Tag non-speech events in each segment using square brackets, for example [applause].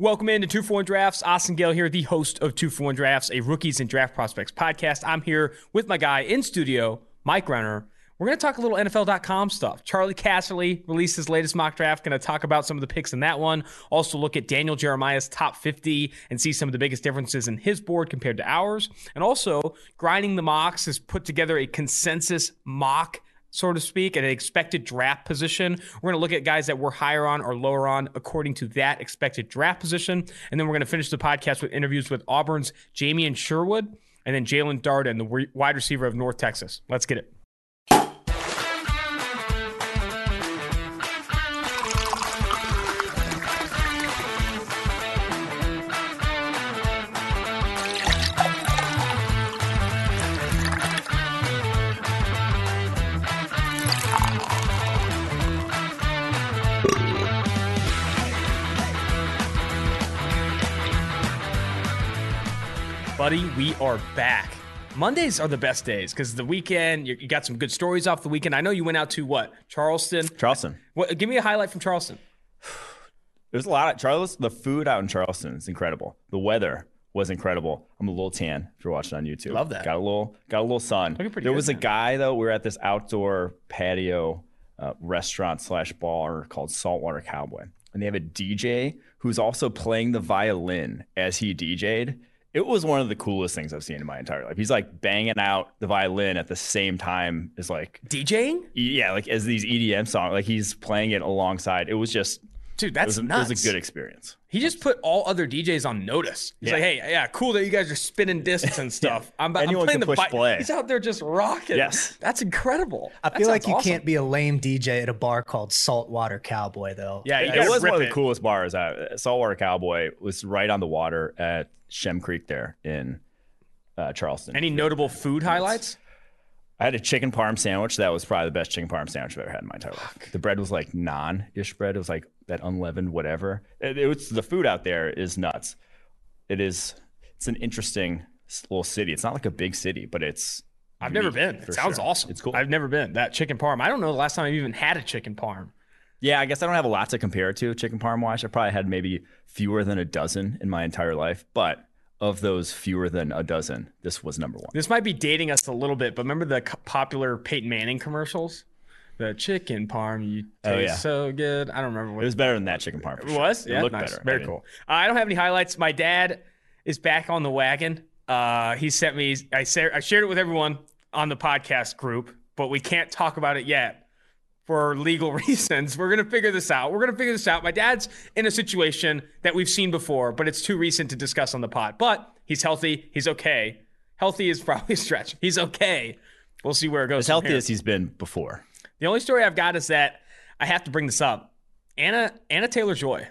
Welcome into Two for One Drafts. Austin Gale here, the host of Two for One Drafts, a rookies and draft prospects podcast. I'm here with my guy in studio, Mike Renner. We're going to talk a little NFL.com stuff. Charlie Casserly released his latest mock draft. Going to talk about some of the picks in that one. Also, look at Daniel Jeremiah's top 50 and see some of the biggest differences in his board compared to ours. And also, Grinding the Mocks has put together a consensus mock so to speak, at an expected draft position. We're going to look at guys that we're higher on or lower on according to that expected draft position. And then we're going to finish the podcast with interviews with Auburn's Jamien Sherwood and then Jaelon Darden, the wide receiver of North Texas. Let's get it. Everybody. We are back. Mondays are the best days because the weekend, you, got some good stories off the weekend. I know you went out to what? Charleston? Charleston. What, give me a highlight from Charleston. [sighs] There's a lot of Charleston. The food out in Charleston is incredible. The weather was incredible. I'm a little tan if you're watching on YouTube. Love that. Got a little, got a little sun. there was a guy though. We are at this outdoor patio uh, restaurant slash bar called Saltwater Cowboy, and they have a DJ who's also playing the violin as he DJ'd it was one of the coolest things I've seen in my entire life. He's like banging out the violin at the same time as like DJing. Yeah, like as these EDM songs, like he's playing it alongside. It was just dude, that's it was, a, nuts. It was a good experience. He just put all other DJs on notice. He's yeah. like, hey, yeah, cool that you guys are spinning discs and [laughs] stuff. yeah. I'm, Anyone I'm playing can the push play. He's out there just rocking. Yes, that's incredible. I that feel like you awesome. can't be a lame DJ at a bar called Saltwater Cowboy, though. Yeah, it was one of the coolest bars. Uh, Saltwater Cowboy was right on the water at Shem Creek there in uh, Charleston. Any notable food highlights? I had a chicken parm sandwich. That was probably the best chicken parm sandwich I've ever had in my entire life. The bread was like naan-ish bread. It was like that unleavened whatever. It, it was the food out there is nuts. It is. It's an interesting little city. It's not like a big city, but it's. I've never been. It sounds sure. awesome. It's cool. I've never been. That chicken parm. I don't know the last time I've even had a chicken parm. Yeah, I guess I don't have a lot to compare it to chicken parm wise. I probably had maybe fewer than a dozen in my entire life, but of those fewer than a dozen, this was number one. This might be dating us a little bit, but remember the popular Peyton Manning commercials? The chicken parm, you oh, taste oh, yeah. so good. I don't remember what it was better than that chicken parm. It sure. was. It looked nice. better. Very I mean, cool. Uh, I don't have any highlights. My dad is back on the wagon. Uh, he sent me. I, sa- I shared it with everyone on the podcast group, but we can't talk about it yet for legal [laughs] reasons. We're going to figure this out. We're going to figure this out. My dad's in a situation that we've seen before, but it's too recent to discuss on the pod. But he's healthy. He's okay. Healthy is [laughs] probably a stretch. He's okay. We'll see where it goes. As healthy as he's been before. The only story I've got is that I have to bring this up. Anna Anna Taylor Joy.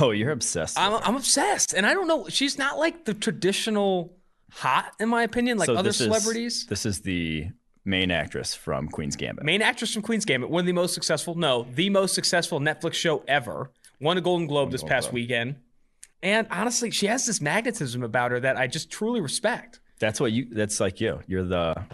Oh, you're obsessed. I'm, I'm obsessed, and I don't know. She's not like the traditional hot, in my opinion, like so other celebrities. Is, this is the main actress from Queen's Gambit. Main actress from Queen's Gambit, one of the most successful, no, the most successful Netflix show ever. Won a Golden Globe this past Globe. weekend. And honestly, she has this magnetism about her that I just truly respect. That's what you. That's like you. You're the.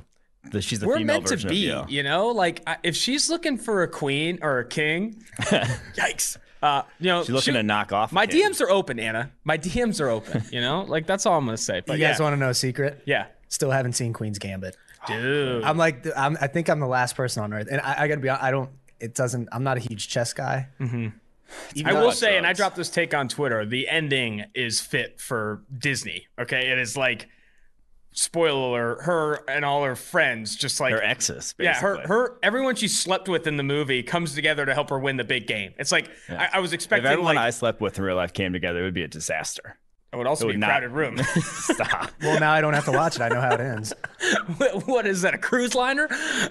The she's the We're female meant to be. you. You know, like if she's looking for a queen or a king, [laughs] yikes. Uh, you know, she's looking she, to knock off. My DMs are open, Anna. My DMs are open. You know, [laughs] like that's all I'm gonna say. But you guys yeah. want to know a secret? Yeah. Still haven't seen Queen's Gambit. Dude, I'm like, I'm, I think I'm the last person on earth, and I, I gotta be, I don't. It doesn't. I'm not a huge chess guy. Mm-hmm. I will say, drugs. and I dropped this take on Twitter. The ending is fit for Disney. Okay, it is like spoiler alert, her and all her friends just like her exes basically. yeah her her everyone she slept with in the movie comes together to help her win the big game it's like yeah. I, I, was expecting if everyone like, i slept with in real life came together it would be a disaster it would also it would be a crowded room. [laughs] Stop. [laughs] well, now I don't have to watch it. I know how it ends. [laughs] what is that? A cruise liner?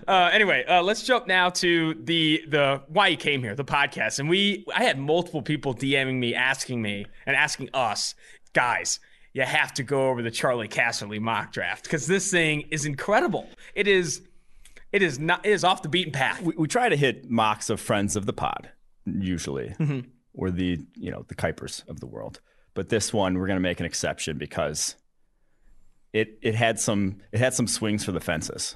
Uh, anyway, uh, let's jump now to the the why you came here, the podcast, and we. I had multiple people DMing me, asking me, and asking us, guys. You have to go over the Charlie Casserly mock draft because this thing is incredible. It is, it is not. It is off the beaten path. We, we try to hit mocks of friends of the pod, usually, mm-hmm. or the you know the Kipers of the world but this one we're going to make an exception because it it had some it had some swings for the fences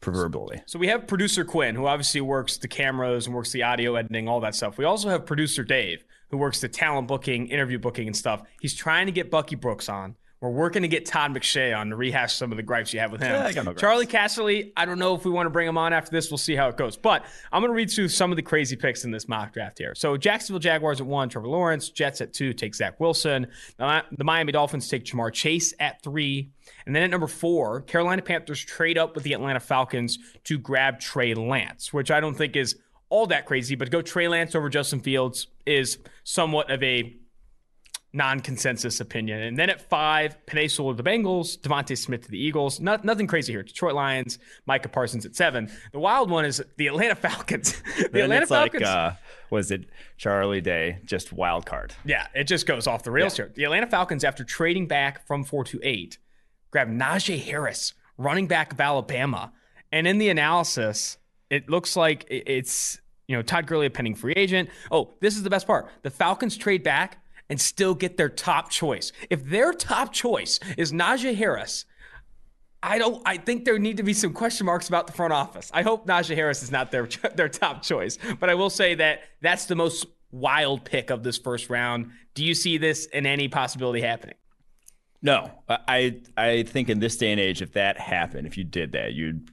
proverbially. So we have producer Quinn, who obviously works the cameras and works the audio editing, all that stuff. We also have producer Dave, who works the talent booking, interview booking, and stuff. He's trying to get Bucky Brooks on. We're working to get Todd McShay on to rehash some of the gripes you have with him. Yeah, no Charlie Casserly, I don't know if we want to bring him on after this. We'll see how it goes. But I'm going to read through some of the crazy picks in this mock draft here. So Jacksonville Jaguars at one, Trevor Lawrence. Jets at two, take Zach Wilson. The Miami Dolphins take Ja'Marr Chase at three. And then at number four, Carolina Panthers trade up with the Atlanta Falcons to grab Trey Lance, which I don't think is all that crazy, but go Trey Lance over Justin Fields is somewhat of a non-consensus opinion. And then at five, Penei Sewell to the Bengals, DeVonta Smith to the Eagles. Not, nothing crazy here. Detroit Lions, Micah Parsons at seven. The wild one is the Atlanta [laughs] Falcons. the then Atlanta Falcons. Like, uh, was it Charlie Day? Just wild card. Yeah, it just goes off the rails yeah. here. The Atlanta Falcons, after trading back from four to eight, grabbed Najee Harris, running back of Alabama. And in the analysis, it looks like it's you know Todd Gurley, a pending free agent. Oh, this is the best part: the Falcons trade back and still get their top choice. If their top choice is Najee Harris, I don't. I think there need to be some question marks about the front office. I hope Najee Harris is not their [laughs] their top choice, but I will say that that's the most wild pick of this first round. Do you see this in any possibility happening? No, I I think in this day and age, if that happened, if you did that, you'd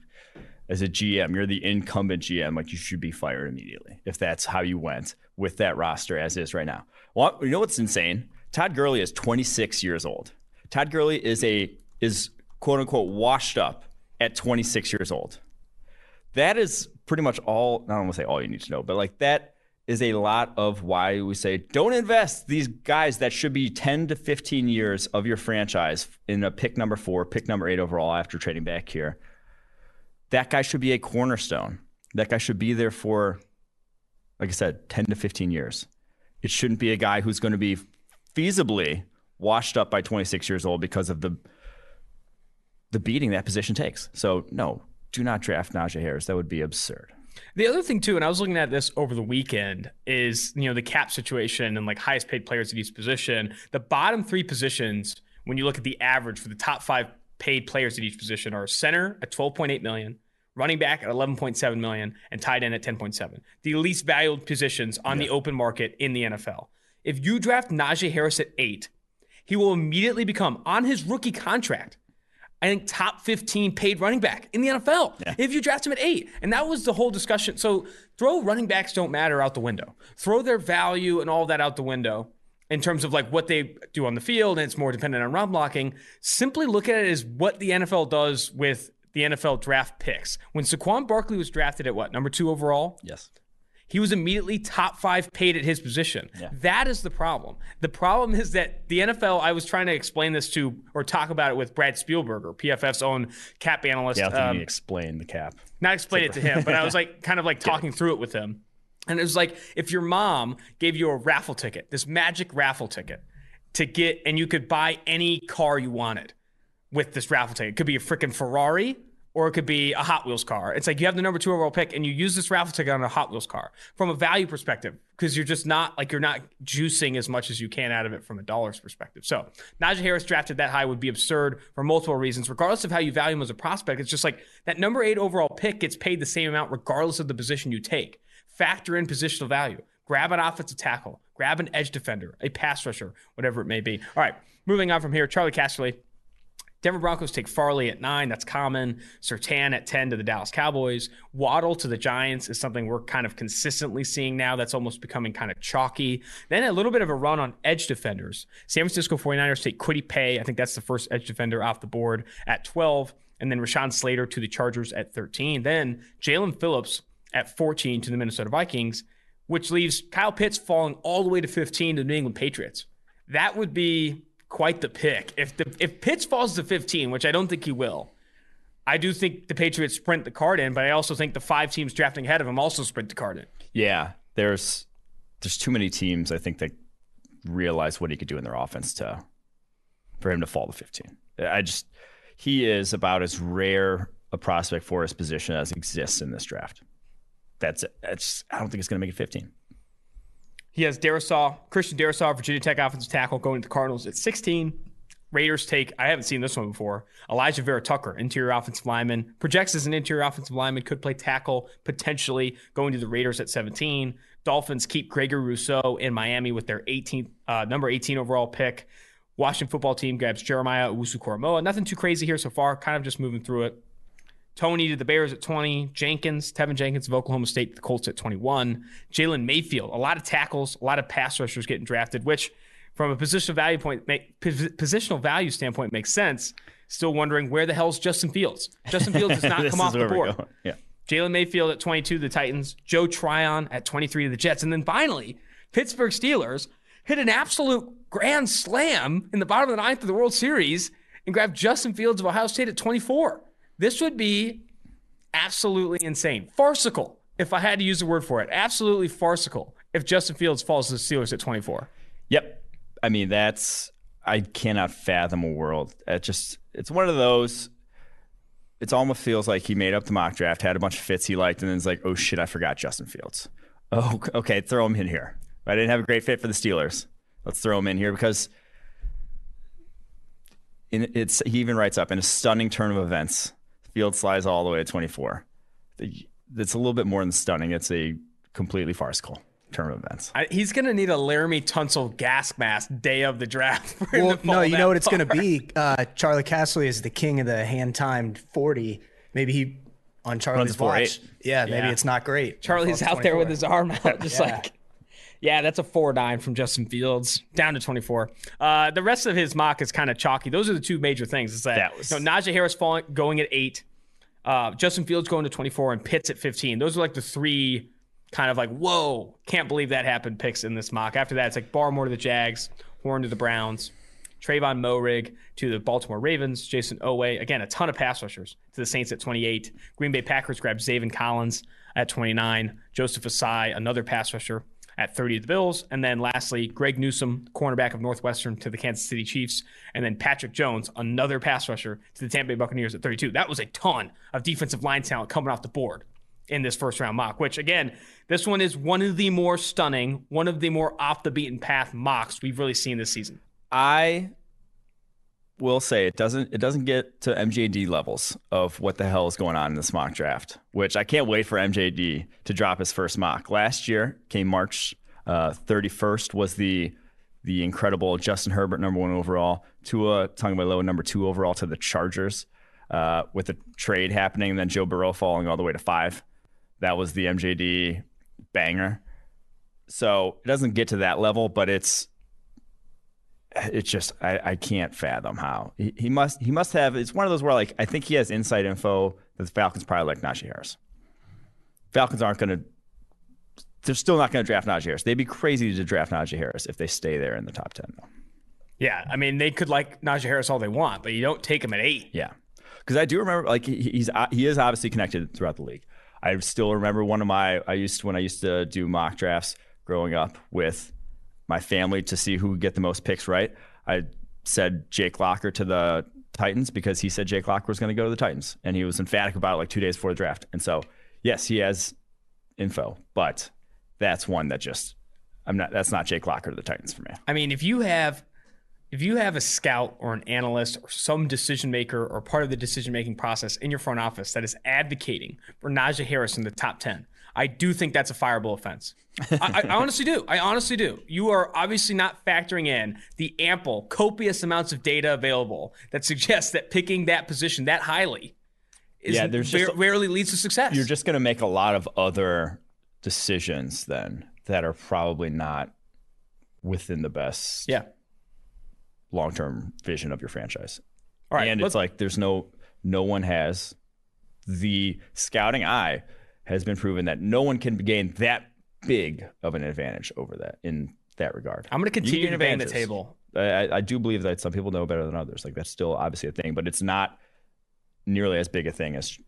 as a GM, you're the incumbent GM, like you should be fired immediately if that's how you went with that roster as is right now. Well, you know what's insane? Todd Gurley is 26 years old. Todd Gurley is a is quote unquote washed up at 26 years old. That is pretty much all. I don't want to say all you need to know, but like that is a lot of why we say don't invest these guys that should be 10 to 15 years of your franchise in a pick number four, pick number eight overall after trading back here. That guy should be a cornerstone. That guy should be there for, like I said, 10 to 15 years. It shouldn't be a guy who's going to be feasibly washed up by 26 years old because of the the beating that position takes. So no, do not draft Najee Harris. That would be absurd. The other thing too, and I was looking at this over the weekend, is you know the cap situation and like highest paid players at each position. The bottom three positions, when you look at the average for the top five paid players at each position, are center at 12.8 million, running back at 11.7 million, and tight end at 10.7. The least valued positions on yeah. the open market in the NFL. If you draft Najee Harris at eight, he will immediately become on his rookie contract. I think top 15 paid running back in the NFL yeah. if you draft him at eight. And that was the whole discussion. So throw running backs don't matter out the window. Throw their value and all that out the window in terms of like what they do on the field, and it's more dependent on run blocking. Simply look at it as what the NFL does with the NFL draft picks. When Saquon Barkley was drafted at what, number two overall? Yes. He was immediately top five paid at his position. Yeah. That is the problem. The problem is that the NFL, I was trying to explain this to or talk about it with Brad Spielberger, PFF's own cap analyst. Yeah, I think um, you explain the cap. Not explain it to him, but I was like [laughs] kind of like talking yeah. through it with him. And it was like if your mom gave you a raffle ticket, this magic raffle ticket to get, and you could buy any car you wanted with this raffle ticket. It could be a freaking Ferrari or it could be a Hot Wheels car. It's like you have the number two overall pick and you use this raffle ticket on a Hot Wheels car from a value perspective because you're just not like you're not juicing as much as you can out of it from a dollars perspective. So Najee Harris drafted that high would be absurd for multiple reasons, regardless of how you value him as a prospect. It's just like that number eight overall pick gets paid the same amount regardless of the position you take. Factor in positional value. Grab an offensive tackle, grab an edge defender, a pass rusher, whatever it may be. All right, moving on from here, Charlie Casserly Denver Broncos take Farley at nine. That's common. Surtain at 10 to the Dallas Cowboys. Waddle to the Giants is something we're kind of consistently seeing now. That's almost becoming kind of chalky. Then a little bit of a run on edge defenders. San Francisco 49ers take Kwity Paye. I think that's the first edge defender off the board at 12. And then Rashawn Slater to the Chargers at 13. Then Jaelan Phillips at 14 to the Minnesota Vikings, which leaves Kyle Pitts falling all the way to 15 to the New England Patriots. That would be quite the pick. If the if Pitts falls to 15, which I don't think he will, I do think the Patriots sprint the card in, but I also think the five teams drafting ahead of him also sprint the card in. Yeah, there's there's too many teams I think that realize what he could do in their offense to for him to fall to 15. I just he is about as rare a prospect for his position as exists in this draft. That's it. That's I don't think it's going to make it 15. He has Darrisaw, Christian Darrisaw, Virginia Tech offensive tackle, going to the Cardinals at 16. Raiders take, I haven't seen this one before, Elijah Vera-Tucker, interior offensive lineman. Projects as an interior offensive lineman, could play tackle, potentially going to the Raiders at 17. Dolphins keep Gregory Rousseau in Miami with their 18th, uh, number 18 overall pick. Washington football team grabs Jeremiah Owusu-Koramoah. Nothing too crazy here so far. Kind of just moving through it. Toney to the Bears at 20. Jenkins, Teven Jenkins of Oklahoma State to the Colts at 21. Jalen Mayfield, a lot of tackles, a lot of pass rushers getting drafted, which from a positional value point, make, positional value standpoint makes sense. Still wondering where the hell's Justin Fields? Justin Fields does [laughs] not come off the board. [laughs] Yeah. Jalen Mayfield at 22 the Titans, Joe Tryon at 23 to the Jets, and then finally Pittsburgh Steelers hit an absolute grand slam in the bottom of the ninth of the World Series and grabbed Justin Fields of Ohio State at 24. This would be absolutely insane, farcical. If I had to use a word for it, absolutely farcical. If Justin Fields falls to the Steelers at 24. Yep. I mean, that's I cannot fathom a world. It just it's one of those. It almost feels like he made up the mock draft, had a bunch of fits he liked, and then it's like, oh shit, I forgot Justin Fields. Oh, okay, throw him in here. I didn't have a great fit for the Steelers. Let's throw him in here because in, it's he even writes up in a stunning turn of events. Field slides all the way to 24. It's a little bit more than stunning. It's a completely farcical term of events. I, he's going to need a Laremy Tunsil gas mask day of the draft. well, no, you know what it's going to be. Uh, Charlie Casserly is the king of the hand timed forty. Maybe he on Charlie's watch. Yeah, maybe yeah. it's not great. Charlie's out there with his arm out, just [laughs] yeah. like. Yeah, that's a four nine from Justin Fields down to twenty four. Uh, the rest of his mock is kind of chalky. Those are the two major things. Is that, that was... you know, Najee Harris falling going at eight, uh, Justin Fields going to twenty four, and Pitts at fifteen. Those are like the three kind of like, whoa, can't believe that happened picks in this mock. After that, it's like Barmore to the Jags, Horn to the Browns, Trevon Moehrig to the Baltimore Ravens, Jayson Oweh. Again, a ton of pass rushers to the Saints at 28. Green Bay Packers grab Zaven Collins at 29. Joseph Ossai, another pass rusher at 30 to the Bills. And then lastly, Greg Newsome, cornerback of Northwestern to the Kansas City Chiefs. And then Patrick Jones, another pass rusher to the Tampa Bay Buccaneers at 32. That was a ton of defensive line talent coming off the board in this first round mock, which again, this one is one of the more stunning, one of the more off the beaten path mocks we've really seen this season. I will say it doesn't it doesn't get to MJD levels of what the hell is going on in this mock draft, which I can't wait for MJD to drop his first mock. Last year came March uh, 31st was the the incredible Justin Herbert number one overall, Tua Tagovailoa number two overall to the Chargers, uh, with the trade happening, and then Joe Burrow falling all the way to five. That was the MJD banger. So it doesn't get to that level, but it's it's just I, I can't fathom how he, he, must he must have it's one of those where like I think he has inside info that the Falcons probably like Najee Harris. Falcons aren't gonna they're still not gonna draft Najee Harris. They'd be crazy to draft Najee Harris if they stay there in the top ten though. Yeah, I mean they could like Najee Harris all they want, but you don't take him at eight. Yeah, because I do remember like he's he is obviously connected throughout the league. I still remember one of my I used to, when I used to do mock drafts growing up with my family to see who would get the most picks right. I said Jake Locker to the Titans because he said Jake Locker was going to go to the Titans, and he was emphatic about it like two days before the draft. And so, yes, he has info, but that's one that just I'm not. That's not Jake Locker to the Titans for me. I mean, if you have if you have a scout or an analyst or some decision maker or part of the decision making process in your front office that is advocating for Najee Harris in the top 10, I do think that's a fireable offense. I, I, honestly do. I honestly do. You are obviously not factoring in the ample, copious amounts of data available that suggests that picking that position that highly is yeah, there's just, rarely leads to success. You're just going to make a lot of other decisions then that are probably not within the best yeah long term vision of your franchise. All right, and it's like there's no no one has the scouting eye has been proven that no one can gain that big of an advantage over that in that regard. I'm going to continue to bang the table. I, I, do believe that some people know better than others. Like that's still obviously a thing, but it's not nearly as big a thing as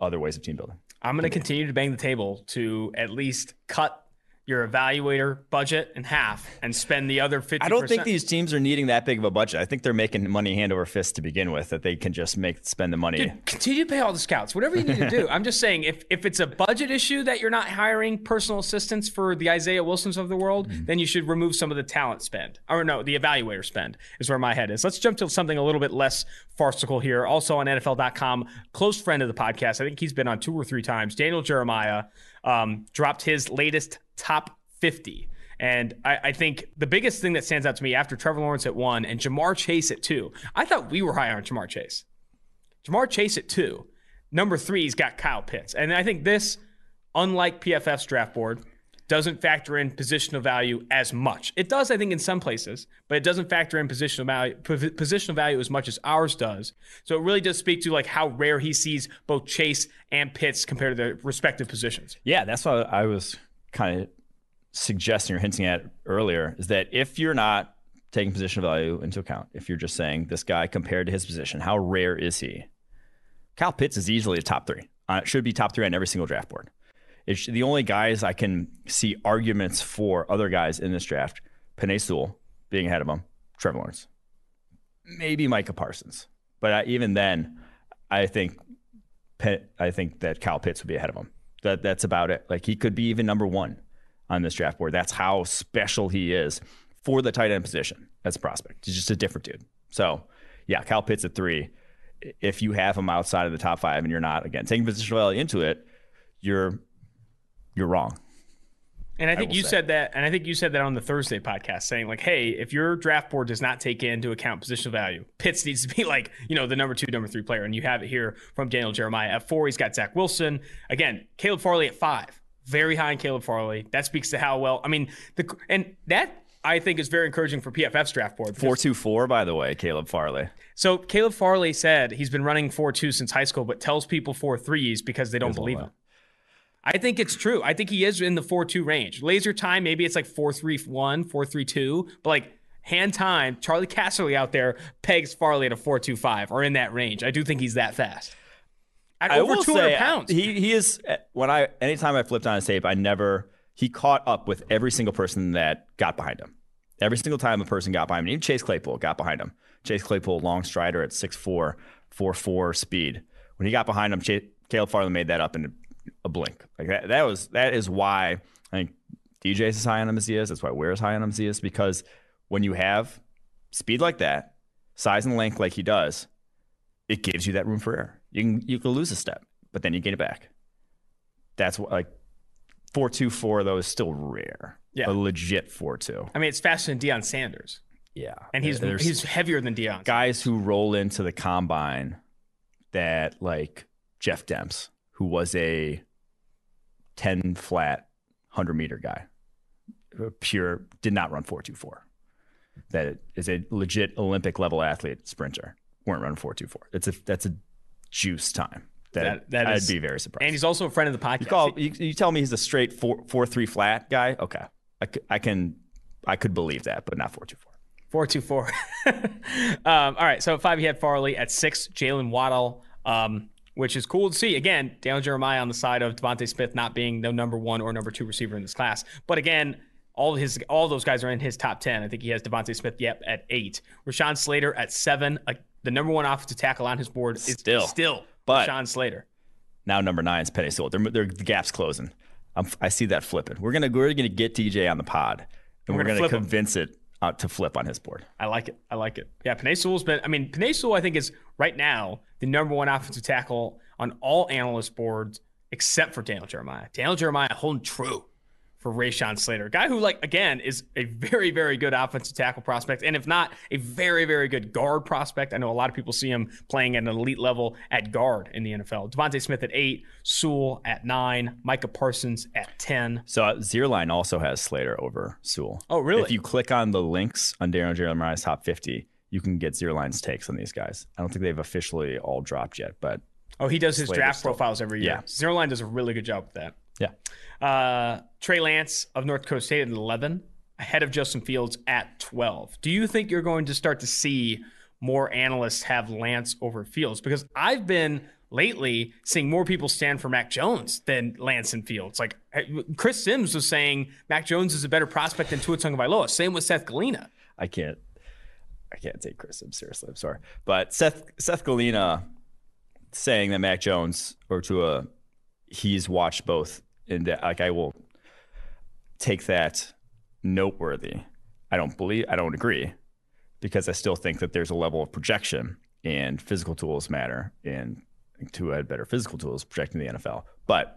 other ways of team building. I'm going to continue to bang the table to at least cut your evaluator budget in half and spend the other 50 I don't think these teams are needing that big of a budget. I think they're making money hand over fist to begin with that they can just make spend the money. Dude, continue to pay all the scouts. Whatever you need to do. [laughs] I'm just saying if if it's a budget issue that you're not hiring personal assistants for the Isaiah Wilsons of the world, mm-hmm. then you should remove some of the talent spend. Or no, the evaluator spend is where my head is. Let's jump to something a little bit less farcical here. Also on NFL.com, close friend of the podcast. I think he's been on two or three times. Daniel Jeremiah um, dropped his latest top 50. And I, I, think the biggest thing that stands out to me after Trevor Lawrence at one and Ja'Marr Chase at two, I thought we were high on Ja'Marr Chase. Ja'Marr Chase at two. Number three's got Kyle Pitts. And I think this, unlike PFF's draft board, doesn't factor in positional value as much. It does, I think, in some places, but it doesn't factor in positional value, positional value as much as ours does. So it really does speak to like how rare he sees both Chase and Pitts compared to their respective positions. Yeah, that's what I was kind of suggesting or hinting at earlier is that if you're not taking positional value into account, if you're just saying this guy compared to his position, how rare is he? Kyle Pitts is easily a top three. Uh, should be top three on every single draft board. It's the only guys I can see arguments for other guys in this draft. Penei Sewell being ahead of him, Trevor Lawrence, maybe Micah Parsons, but uh, even then, I think I think that Kyle Pitts would be ahead of him. That that's about it. Like he could be even number one on this draft board. That's how special he is for the tight end position as a prospect. He's just a different dude. So, yeah, Kyle Pitts at three. If you have him outside of the top five and you're not again taking positional value into it, you're you're wrong. And I think I you say. said that, and I think you said that on the Thursday podcast, saying like, "Hey, if your draft board does not take into account positional value, Pitts needs to be [laughs] like, you know, the number two, number three player." And you have it here from Daniel Jeremiah at four. He's got Zach Wilson again, Caleb Farley at five, very high in Caleb Farley. That speaks to how well. I mean, the and that I think is very encouraging for PFF's draft board. Four two four, by the way, Caleb Farley. So Caleb Farley said he's been running four two since high school, but tells people four threes because they don't believe him. I think it's true. I think he is in the 4 2 range. Laser time, maybe it's like 4 3 1, 4 3 2, but like hand time, Charlie Casserly out there pegs Farley at a 4 2 5 or in that range. I do think he's that fast. At I over 200 say, uh, pounds. He, he is, uh, when I, anytime I flipped on his tape, I never, he caught up with every single person that got behind him. Every single time a person got behind him, even Chase Claypool got behind him. Chase Claypool, long strider at 6'4, 4'4 speed. When he got behind him, Chase, Caleb Farley made that up in a blink. Like that, that was that is why I think DJ is high on him as he is. That's why Ware is high on him as he is because when you have speed like that, size and length like he does, it gives you that room for error. You can you can lose a step, but then you get it back. That's what like four two four though is still rare. Yeah, a legit four two. I mean, it's faster than Deion Sanders. Yeah, and he's There's he's heavier than Deion. Guys who roll into the combine that like Jeff Demps who was a 10 flat 100 meter guy. Pure, did not run 424. That is a legit Olympic level athlete, sprinter. Weren't running 424. That's a that's a juice time. That, that, that I'd be very surprised. And he's also a friend of the podcast. You, call, you, you tell me he's a straight four four three flat guy. Okay, I, I can I could believe that, but not four two four. Four two four. [laughs] um, all right, so at five he had Farley at six. Jalen Waddle. Um, which is cool to see. Again, Daniel Jeremiah on the side of DeVonta Smith not being the number one or number two receiver in this class. But again, all his all those guys are in his top ten. I think he has DeVonta Smith, yep, at eight. Rashawn Slater at seven. Uh, the number one offensive tackle on his board is still still but Rashawn Slater. Now number nine is Penei Sewell. They're, they're, the gap's closing. I'm, i see that flipping. We're gonna we're gonna get DJ on the pod, and we're, we're gonna, gonna convince him. it uh, to flip on his board. I like it. I like it. Yeah, Penei Sewell's been. I mean, Sewell, I think is right now the number one offensive tackle on all analyst boards except for Daniel Jeremiah. Daniel Jeremiah holding true for Rashawn Slater, a guy who, like, again, is a very, very good offensive tackle prospect, and if not, a very, very good guard prospect. I know a lot of people see him playing at an elite level at guard in the NFL. DeVonta Smith at eight, Sewell at nine, Micah Parsons at ten. So uh, Zierlein also has Slater over Sewell. Oh, really? If you click on the links on Daniel Jeremiah's top fifty, you can get Zierlein's takes on these guys. I don't think they've officially all dropped yet, but Oh, he does his draft profiles every year. Yeah. Zero does a really good job with that. Yeah. Uh, Trey Lance of North Dakota State at 11, ahead of Justin Fields at 12. Do you think you're going to start to see more analysts have Lance over Fields? Because I've been lately seeing more people stand for Mac Jones than Lance and Fields. Like Chris Sims was saying, Mac Jones is a better prospect than Tua Tagovailoa. Same with Seth Galina. I can't, I can't take Chris Sims seriously. I'm sorry, but Seth Seth Galina saying that Mac Jones or Tua, he's watched both, and like I will take that noteworthy. I don't believe, I don't agree, because I still think that there's a level of projection and physical tools matter, and Tua had better physical tools projecting the NFL. But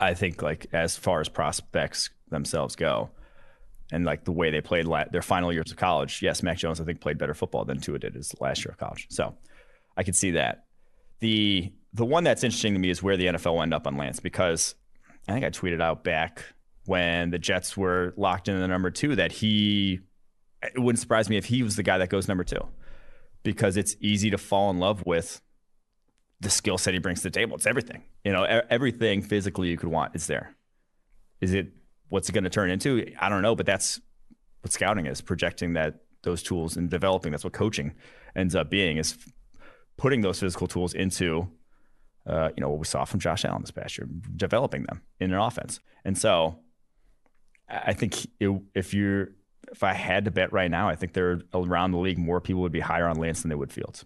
I think like as far as prospects themselves go, and like the way they played la- their final years of college, yes, Mac Jones I think played better football than Tua did his last year of college. So I could see that. The the one that's interesting to me is where the NFL will end up on Lance because I think I tweeted out back when the Jets were locked in the number two that he it wouldn't surprise me if he was the guy that goes number two because it's easy to fall in love with the skill set he brings to the table. It's everything. You know, everything physically you could want is there. Is it what's it going to turn into? I don't know, but that's what scouting is projecting that those tools and developing. That's what coaching ends up being is putting those physical tools into, uh, you know, what we saw from Josh Allen this past year, developing them in an offense. And so I think it, if you're, if I had to bet right now, I think there around the league more people would be higher on Lance than they would Fields.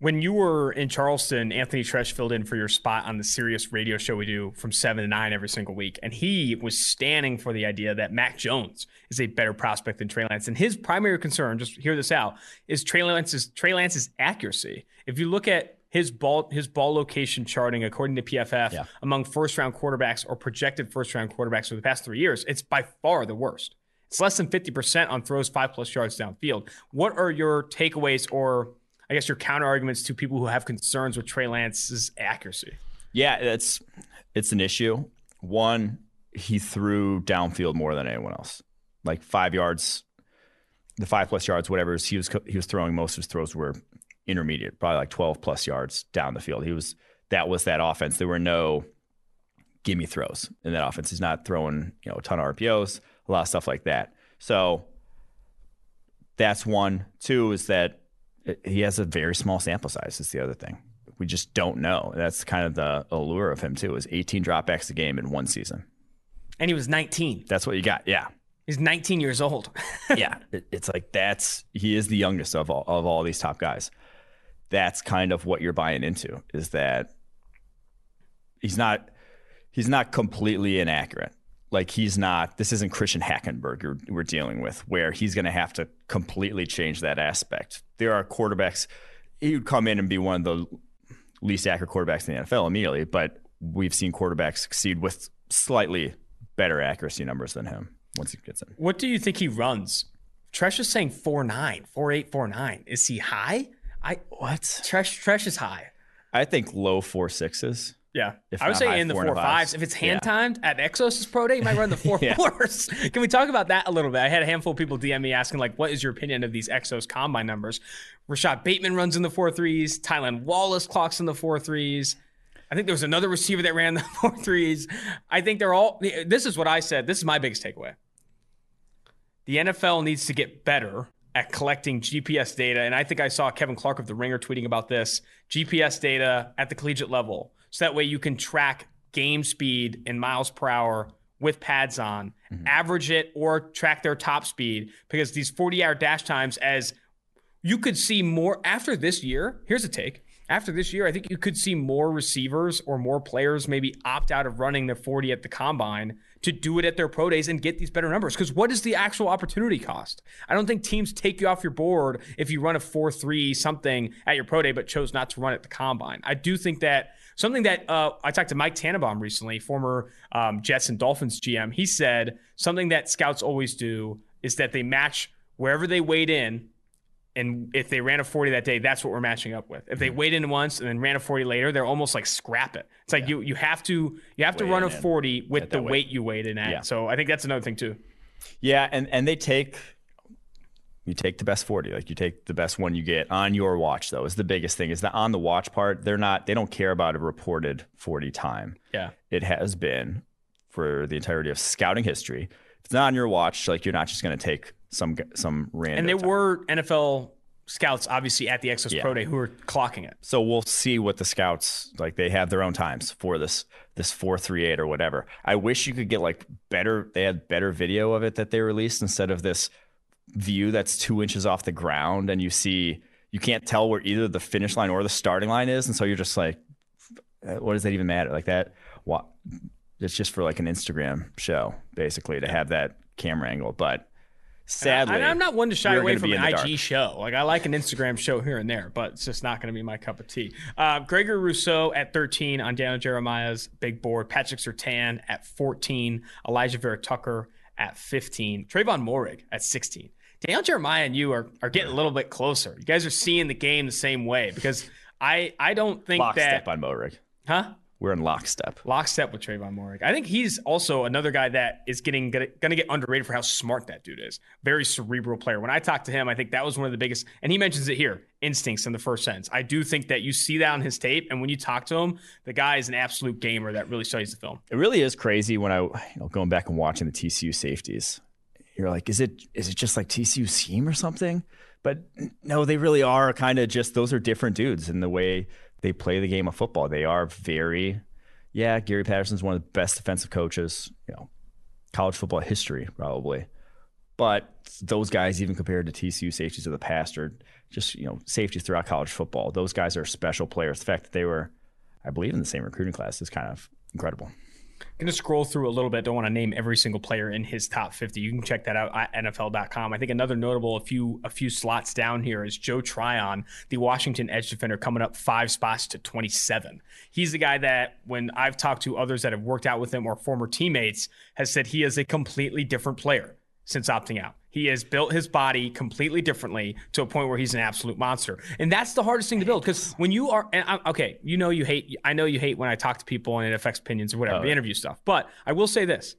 When you were in Charleston, Anthony Treash filled in for your spot on the Sirius radio show we do from seven to nine every single week, and he was standing for the idea that Mac Jones is a better prospect than Trey Lance. And his primary concern, just hear this out, is Trey Lance's Trey Lance's accuracy. If you look at his ball his ball location charting according to PFF yeah. among first round quarterbacks or projected first round quarterbacks for the past three years, it's by far the worst. It's less than 50% on throws five plus yards downfield. What are your takeaways or I guess your counter arguments to people who have concerns with Trey Lance's accuracy. Yeah, it's it's an issue. One, he threw downfield more than anyone else, like five yards, the five plus yards, whatever. He was he was throwing most of his throws were intermediate, probably like twelve plus yards down the field. He was that was that offense. There were no gimme throws in that offense. He's not throwing you know a ton of RPOs, a lot of stuff like that. So that's one. Two is that he has a very small sample size. Is the other thing. We just don't know. That's kind of the allure of him too. Is 18 dropbacks a game in one season, and he was 19. That's what you got. Yeah, he's 19 years old. [laughs] yeah, it's like that's he is the youngest of all of all these top guys. That's kind of what you're buying into. Is that he's not he's not completely inaccurate. Like he's not this isn't christian hackenberg we're dealing with where he's going to have to completely change that aspect. There are quarterbacks he would come in and be one of the least accurate quarterbacks in the nfl immediately but we've seen quarterbacks succeed with slightly better accuracy numbers than him once he gets in. What do you think he runs? Treash is saying 4-9 4-8 4-9 is he high i what tresh tresh is high i think low four sixes yeah, I would say in the four, four fives. If it's hand timed yeah. at Exos' pro day, you might run the [laughs] four yeah. fours. [laughs] Can we talk about that a little bit? I had a handful of people DM me asking like, "What is your opinion of these Exos combine numbers?" Rashod Bateman runs in the four threes. Tylan Wallace clocks in the four threes. I think there was another receiver that ran the [laughs] four threes. I think they're all. This is what I said. This is my biggest takeaway. The NFL needs to get better at collecting GPS data, and I think I saw Kevin Clark of the Ringer tweeting about this GPS data at the collegiate level so that way you can track game speed in miles per hour with pads on, mm-hmm. average it or track their top speed because these 40 hour dash times, as you could see more after this year. Here's a take. After this year, I think you could see more receivers or more players maybe opt out of running the 40 at the combine to do it at their pro days and get these better numbers. Because what is the actual opportunity cost? I don't think teams take you off your board if you run a 4 3 something at your pro day, but chose not to run at the combine. I do think that Something that uh, I talked to Mike Tannenbaum recently, former um, Jets and Dolphins GM. He said something that scouts always do is that they match wherever they weighed in. And if they ran a 40 that day, that's what we're matching up with. If they mm-hmm. weighed in once and then ran a 40 later, they're almost like scrap it. It's like yeah. you you have to you have to run a 40 with the weight. weight you weighed in at. Yeah. So I think that's another thing too. Yeah, and and they take you take the best 40 like you take the best one you get on your watch though is the biggest thing is that on the watch part they're not they don't care about a reported 40 time yeah it has been for the entirety of scouting history if it's not on your watch like you're not just going to take some some random and there time. were nfl scouts, obviously at the Exos yeah. Pro Day, who are clocking it. So we'll see what the scouts like. They have their own times for this this four three eight or whatever. I wish you could get like better. They had better video of it that they released instead of this view that's two inches off the ground and you see you can't tell where either the finish line or the starting line is, and so you're just like, uh, what does that even matter? Like that, what? It's just for like an Instagram show, basically, to have that camera angle. But sadly, I, am not one to shy away from an IG show. Like I like an Instagram show here and there, but it's just not going to be my cup of tea. Uh, Gregory Rousseau at 13 on Daniel Jeremiah's big board. Patrick Surtain at 14. Elijah Vera-Tucker at 15. Trevon Moehrig at 16. Daniel Jeremiah and you are, are getting a little bit closer. You guys are seeing the game the same way because I I don't think Lockstep that on Moehrig. Huh? We're in lockstep. Lockstep with Trevon Moehrig. I think he's also another guy that is getting going to get underrated for how smart that dude is. Very cerebral player. When I talked to him, I think that was one of the biggest, and he mentions it here, instincts in the first sentence. I do think that you see that on his tape, and when you talk to him, the guy is an absolute gamer that really studies the film. It really is crazy when I, you know, going back and watching the TCU safeties. You're like, is it is it just like TCU scheme or something? But no, they really are kind of just those are different dudes in the way they play the game of football. They are very, yeah. Gary Patterson's one of the best defensive coaches, you know, college football history probably. But those guys, even compared to TCU safeties of the past, are just you know safeties throughout college football. Those guys are special players. The fact that they were, I believe, in the same recruiting class is kind of incredible. To scroll through a little bit. Don't want to name every single player in his top 50. You can check that out at NFL.com. I think another notable a few a few slots down here is Joe Tryon, the Washington edge defender, coming up five spots to 27. He's the guy that when I've talked to others that have worked out with him or former teammates has said he is a completely different player since opting out. He has built his body completely differently to a point where he's an absolute monster. And that's the hardest thing to build because when you are, and I, okay, you know, you hate, I know you hate when I talk to people and it affects opinions or whatever, oh, the interview stuff. But I will say this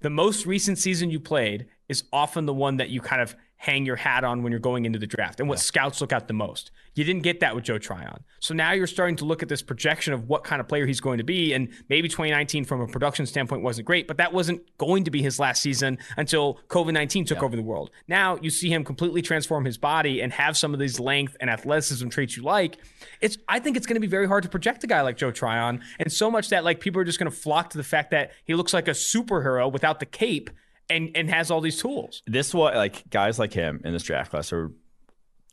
the most recent season you played is often the one that you kind of hang your hat on when you're going into the draft and what yeah. scouts look at the most. You didn't get that with Joe Tryon. So now you're starting to look at this projection of what kind of player he's going to be. And maybe 2019 from a production standpoint wasn't great, but that wasn't going to be his last season until COVID 19 took yeah. over the world. Now you see him completely transform his body and have some of these length and athleticism traits you like. It's I think it's going to be very hard to project a guy like Joe Tryon. And so much that like people are just going to flock to the fact that he looks like a superhero without the cape and and has all these tools. This what like guys like him in this draft class are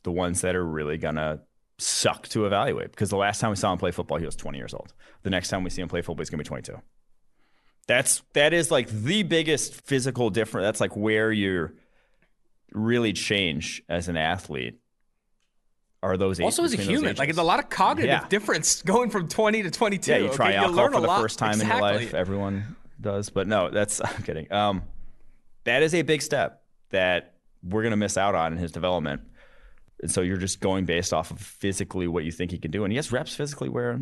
the ones that are really gonna suck to evaluate because the last time we saw him play football, he was 20 years old. The next time we see him play football, he's gonna be 22. That's that is like the biggest physical difference. That's like where you really change as an athlete. Are those also as a human? Like it's a lot of cognitive yeah. difference [laughs] going from 20 to 22. Yeah, you try okay, alcohol for the lot. first time exactly. in your life. Everyone does, but no, that's [laughs] I'm kidding. Um, that is a big step that we're going to miss out on in his development. And so you're just going based off of physically what you think he can do. And he has reps physically where,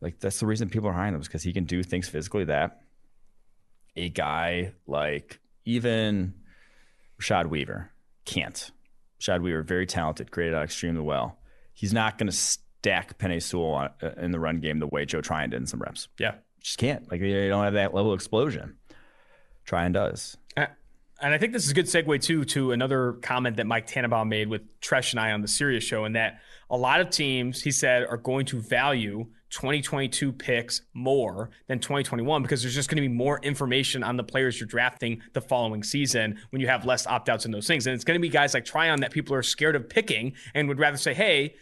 like, that's the reason people are hiring him, is because he can do things physically that a guy like even Rashad Weaver can't. Rashad Weaver, very talented, graded out extremely well. He's not going to stack Penei Sewell uh, in the run game the way Joe Tryon did in some reps. Yeah. Just can't. Like, they don't have that level of explosion. Tryon does. And I think this is a good segue too to another comment that Mike Tannenbaum made with Treash and I on the Sirius show, and that a lot of teams, he said, are going to value 2022 picks more than 2021 because there's just going to be more information on the players you're drafting the following season when you have less opt outs and those things. And it's going to be guys like Tryon that people are scared of picking and would rather say, hey,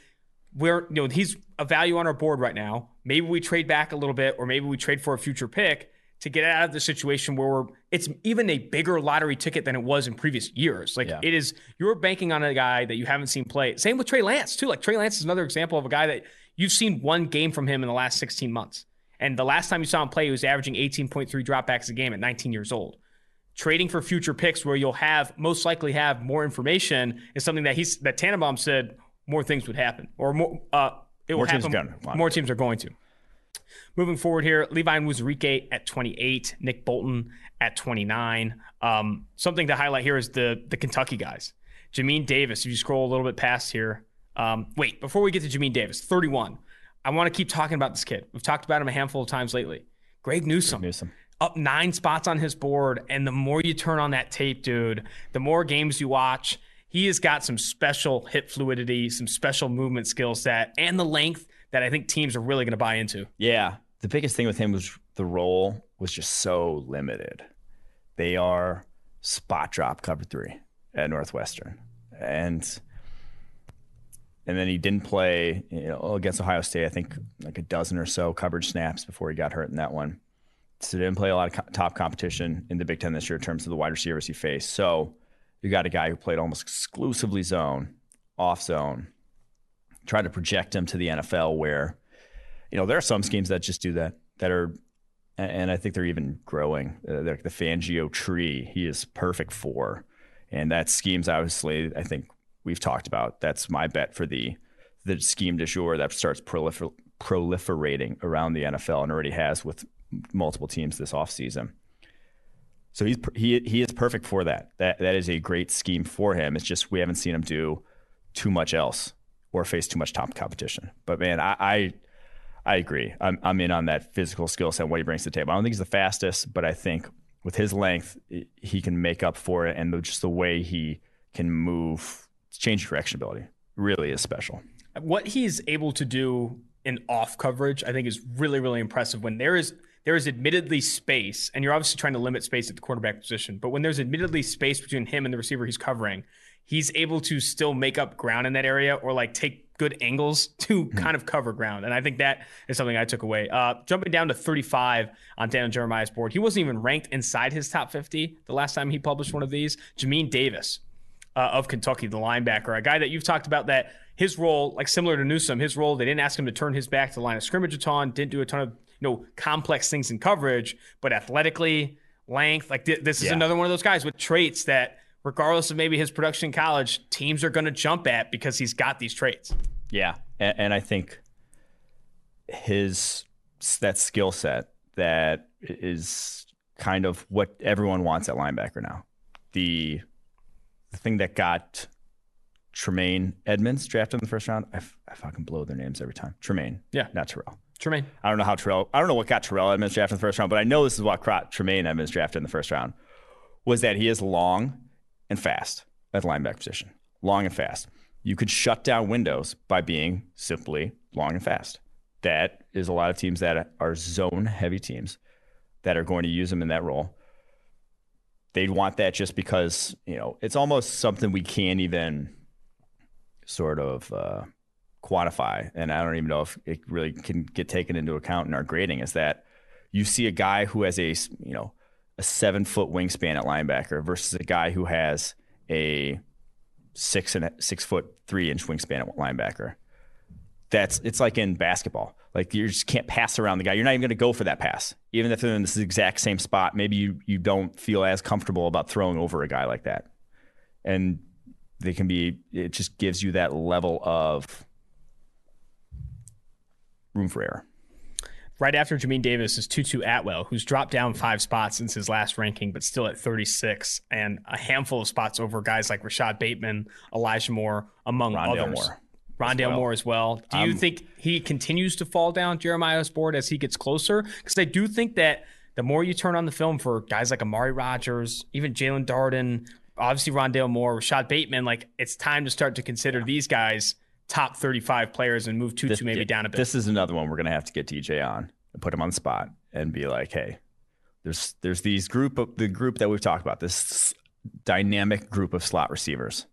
we're you know he's a value on our board right now. Maybe we trade back a little bit, or maybe we trade for a future pick to get out of the situation where we're, it's even a bigger lottery ticket than it was in previous years. Like yeah. it is, you're banking on a guy that you haven't seen play. Same with Trey Lance too. Like Trey Lance is another example of a guy that you've seen one game from him in the last 16 months. And the last time you saw him play, he was averaging 18.3 dropbacks a game at 19 years old. Trading for future picks where you'll have most likely have more information is something that he's that Tannenbaum said more things would happen or more uh, it more will happen. More teams are going to. Moving forward here, Levi Onwuzurike at 28, Nick Bolton at 29. Um, something to highlight here is the the Kentucky guys. Jamin Davis, if you scroll a little bit past here. Um, wait, before we get to Jamin Davis, 31. I want to keep talking about this kid. We've talked about him a handful of times lately. Greg Newsome. Greg Newsome. Up nine spots on his board. And the more you turn on that tape, dude, the more games you watch, he has got some special hip fluidity, some special movement skill set, and the length that I think teams are really going to buy into. Yeah. The biggest thing with him was the role was just so limited. They are spot drop cover three at Northwestern. And and then he didn't play you know, against Ohio State. I think like a dozen or so coverage snaps before he got hurt in that one. So he didn't play a lot of co- top competition in the Big Ten this year in terms of the wide receivers he faced. So you got a guy who played almost exclusively zone, off zone, trying to project him to the NFL where, you know, there are some schemes that just do that, that are, and I think they're even growing. Uh, like the Fangio tree, he is perfect for. And that scheme's obviously, I think we've talked about. That's my bet for the the scheme de jour that starts prolifer- proliferating around the NFL and already has with multiple teams this offseason. So he's he he is perfect for that. That that is a great scheme for him. It's just we haven't seen him do too much else or face too much top competition. But man, I I, I agree. I'm I'm in on that physical skill set what he brings to the table. I don't think he's the fastest, but I think with his length, he can make up for it, and just the way he can move, change direction ability really is special. What he's able to do in off coverage, I think, is really really impressive. When there is there is admittedly space, and you're obviously trying to limit space at the quarterback position, but when there's admittedly space between him and the receiver he's covering, he's able to still make up ground in that area or like take good angles to mm-hmm. kind of cover ground. And I think that is something I took away. Uh, jumping down to 35 on Daniel Jeremiah's board, he wasn't even ranked inside his top 50 the last time he published one of these. Jamin Davis uh, of Kentucky, the linebacker, a guy that you've talked about that his role, like similar to Newsome, his role, they didn't ask him to turn his back to the line of scrimmage a ton, didn't do a ton of you know complex things in coverage, but athletically, length, like th- this is yeah. another one of those guys with traits that, regardless of maybe his production in college, teams are going to jump at because he's got these traits. Yeah, and, and I think his that skill set that is kind of what everyone wants at linebacker now. The the thing that got Tremaine Edmunds drafted in the first round. I, f- I fucking blow their names every time. Tremaine. Yeah. Not Terrell. Tremaine. I don't know how Terrell. I don't know what got Terrell Edmunds drafted in the first round, but I know this is what got Tremaine Edmunds drafted in the first round. Was that he is long and fast at the linebacker position, long and fast. You could shut down windows by being simply long and fast. That is a lot of teams that are zone heavy teams that are going to use him in that role. They'd want that just because you know it's almost something we can't even sort of. Uh, quantify, and I don't even know if it really can get taken into account in our grading, is that you see a guy who has a you know a seven foot wingspan at linebacker versus a guy who has a six and a, six foot three inch wingspan at linebacker. That's it's like in basketball. Like you just can't pass around the guy. You're not even going to go for that pass, even if they're in this exact same spot. Maybe you you don't feel as comfortable about throwing over a guy like that, and they can be. It just gives you that level of room for error. Right after Jamin Davis is Tutu Atwell, who's dropped down five spots since his last ranking, but still at 36, and a handful of spots over guys like Rashod Bateman, Elijah Moore, among Rondale others. Moore. Rondale well. Moore as well. Do you um, think he continues to fall down Jeremiah's board as he gets closer? Because I do think that the more you turn on the film for guys like Amari Rogers, even Jaelon Darden, obviously Rondale Moore, Rashod Bateman, like it's time to start to consider these guys – top 35 players and move Tutu this, maybe down a bit. This is another one we're going to have to get DJ on and put him on the spot and be like, hey, there's there's these group of the group that we've talked about, this dynamic group of slot receivers.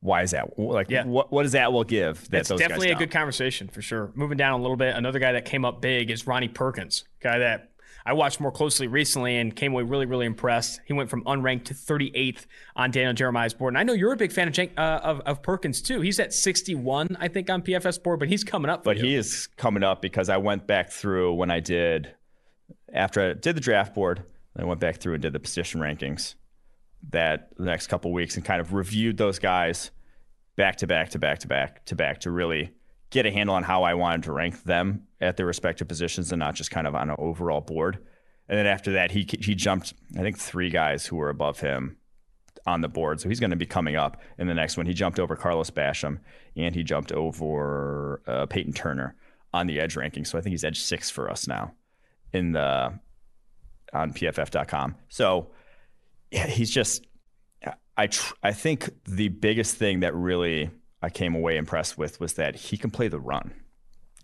Why is that? Like, yeah. what, what does that will give? That it's definitely a good conversation for sure. Moving down a little bit, another guy that came up big is Ronnie Perkins, guy that I watched more closely recently and came away really, really impressed. He went from unranked to 38th on Daniel Jeremiah's board. And I know you're a big fan of, uh, of, of, Perkins too. He's at 61, I think, on PFF's board, but he's coming up. But you. he is coming up because I went back through when I did, after I did the draft board, I went back through and did the position rankings that the next couple weeks and kind of reviewed those guys back to back to back to back to back to really get a handle on how I wanted to rank them at their respective positions and not just kind of on an overall board. And then after that, he he jumped, I think, three guys who were above him on the board. So he's going to be coming up in the next one. He jumped over Carlos Basham and he jumped over uh, Peyton Turner on the edge ranking. So I think he's edge six for us now in the on PFF.com. So yeah, he's just I tr- I think the biggest thing that really I came away impressed with was that he can play the run.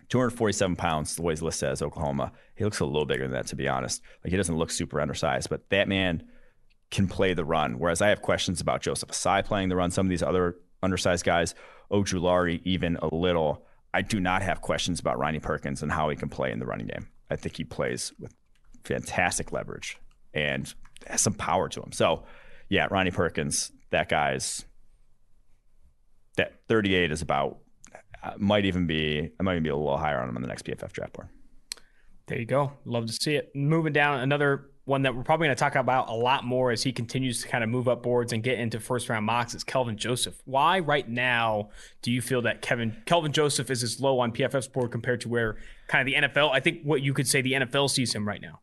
247 pounds, the way he's listed as Oklahoma. He looks a little bigger than that, to be honest. Like he doesn't look super undersized, but that man can play the run. Whereas I have questions about Joseph Ossai playing the run. Some of these other undersized guys, Ojulari, even a little. I do not have questions about Ronnie Perkins and how he can play in the running game. I think he plays with fantastic leverage and has some power to him. So, yeah, Ronnie Perkins, that guy's that 38 is about uh, might even be I might even be a little higher on him on the next PFF draft board. There you go. Love to see it. Moving down, another one that we're probably going to talk about a lot more as he continues to kind of move up boards and get into first round mocks is Kelvin Joseph. Why right now do you feel that Kevin Kelvin Joseph is as low on PFF's board compared to where kind of the NFL? I think what you could say the NFL sees him right now.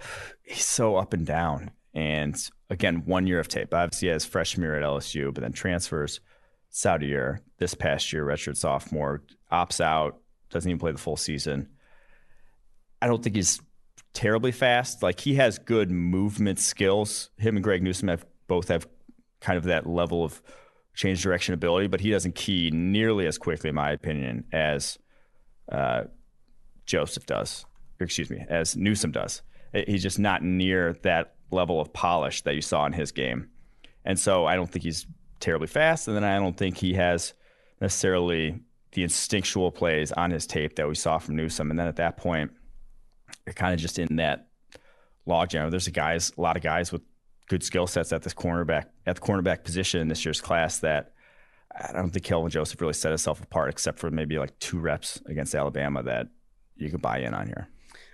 [sighs] He's so up and down. And again, one year of tape. Obviously, he has freshman year at LSU, but then transfers Saudi this past year, redshirt sophomore, opts out, doesn't even play the full season. I don't think he's terribly fast. Like he has good movement skills. Him and Greg Newsome have both have kind of that level of change direction ability, but he doesn't key nearly as quickly, in my opinion, as uh, Joseph does. Or excuse me, as Newsome does. He's just not near that level of polish that you saw in his game. And so I don't think he's terribly fast. And then I don't think he has necessarily the instinctual plays on his tape that we saw from Newsome. And then at that point, you're kind of just in that logjam. There's a guys, a lot of guys with good skill sets at this cornerback at the cornerback position in this year's class that I don't think Kelvin Joseph really set himself apart, except for maybe like two reps against Alabama that you could buy in on here.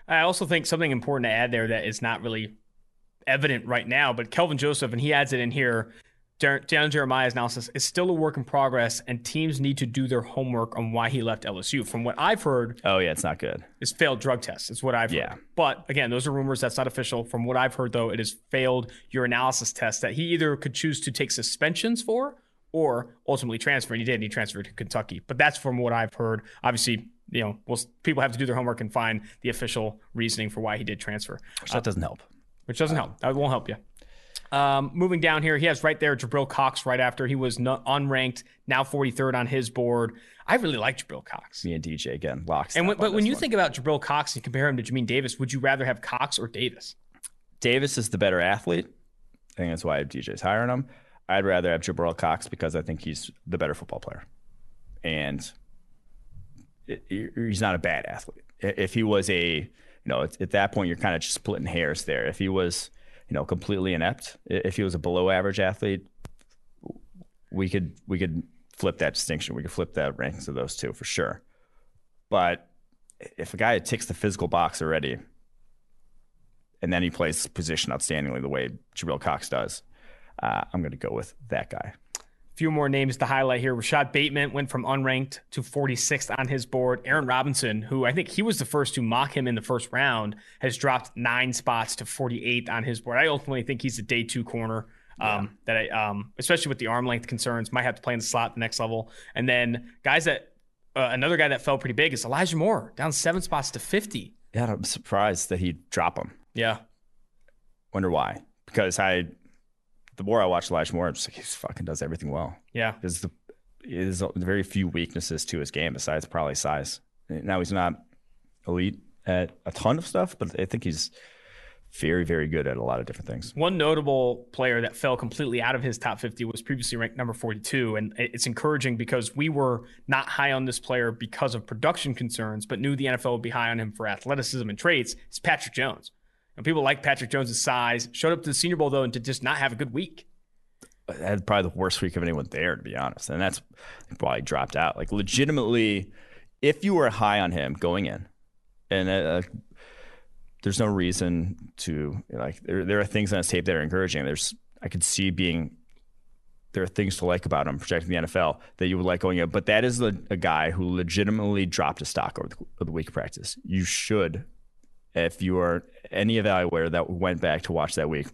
I also think something important to add there that is not really evident right now, but Kelvin Joseph, and he adds it in here. Dan Jeremiah's analysis is still a work in progress, and teams need to do their homework on why he left LSU. From what I've heard, oh yeah, it's not good. It's failed drug tests. It's what I've yeah. heard. But again, those are rumors. That's not official. From what I've heard, though, it has failed analysis test that he either could choose to take suspensions for or ultimately transfer. And he did. And he transferred to Kentucky. But that's from what I've heard. Obviously, you know, well, people have to do their homework and find the official reasoning for why he did transfer. Which that uh, doesn't help. Which doesn't help. That won't help you. Um, moving down here, he has right there Jabril Cox right after he was unranked, now 43rd on his board. I really like Jabril Cox. Me and DJ again, locks. And when, but when you one. think about Jabril Cox and compare him to Jamin Davis, would you rather have Cox or Davis? Davis is the better athlete. I think that's why DJ's higher on him. I'd rather have Jabril Cox because I think he's the better football player, and it, he's not a bad athlete. If he was a, you know, at that point you're kind of just splitting hairs there. If he was you know, completely inept. If he was a below average athlete, we could we could flip that distinction. We could flip that rankings of those two for sure. But if a guy ticks the physical box already, and then he plays position outstandingly the way Jabril Cox does, uh, I'm going to go with that guy few more names to highlight here. Rashod Bateman went from unranked to 46th on his board. Aaron Robinson, who I think he was the first to mock him in the first round, has dropped nine spots to 48th on his board. I ultimately think he's a day two corner. Um, yeah. That I, um, especially with the arm length concerns, might have to play in the slot the next level. And then guys that uh, another guy that fell pretty big is Elijah Moore, down seven spots to 50. Yeah, I'm surprised that he drop him. Yeah, wonder why. Because I the more I watch Elijah Moore, I'm just like he fucking does everything well. Yeah, there's the there's very few weaknesses to his game besides probably size. Now he's not elite at a ton of stuff, but I think he's very, very good at a lot of different things. One notable player that fell completely out of his top 50 was previously ranked number 42. And it's encouraging because we were not high on this player because of production concerns, but knew the NFL would be high on him for athleticism and traits. It's Patrick Jones. And people like Patrick Jones' size. Showed up to the Senior Bowl though, and to just not have a good week. Had probably the worst week of anyone there, to be honest. And that's why he dropped out. Like legitimately, if you were high on him going in, and uh, there's no reason to like there, there are things on his tape that are encouraging. There's I could see being there are things to like about him projecting the NFL that you would like going in. But that is a, a guy who legitimately dropped a stock over the, the week of practice. You should if you are any evaluator that went back to watch that week,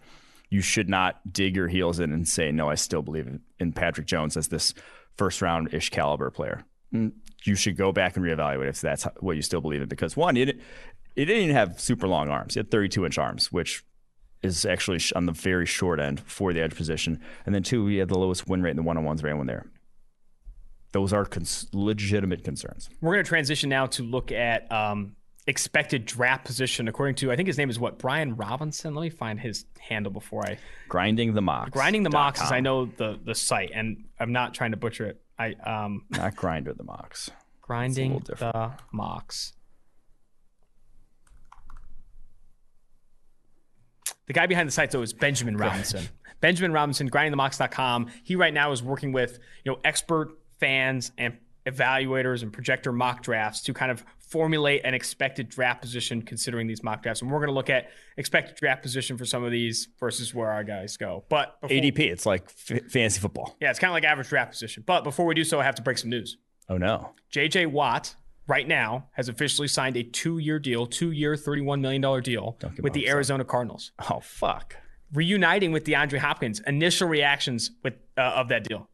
you should not dig your heels in and say, no, I still believe in Patrick Jones as this first round ish caliber player. Mm, you should go back and reevaluate if that's what you still believe in. Because one, it, it didn't even have super long arms. He had 32 inch arms, which is actually on the very short end for the edge position. And then two, we had the lowest win rate in the one on ones ran one there. Those are cons- legitimate concerns. We're going to transition now to look at um, expected draft position according to I think his name is what Brian Robinson. Let me find his handle before I grinding the mocks. Grinding the mocks is I know the the site, and I'm not trying to butcher it. I um not grinder the mocks. Grinding the mocks. The guy behind the site though is Benjamin Robinson. Benjamin Robinson, grindingthemocks.com. He right now is working with you know expert fans and evaluators and projector mock drafts to kind of formulate an expected draft position considering these mock drafts. And we're going to look at expected draft position for some of these versus where our guys go. But before, ADP, it's like f- fantasy football. Yeah, it's kind of like average draft position. But before we do so, I have to break some news. Oh no. JJ Watt right now has officially signed a two-year deal, two-year, $31 million deal with the Arizona Cardinals. Oh fuck. Reuniting with DeAndre Hopkins. Initial reactions with uh, of that deal.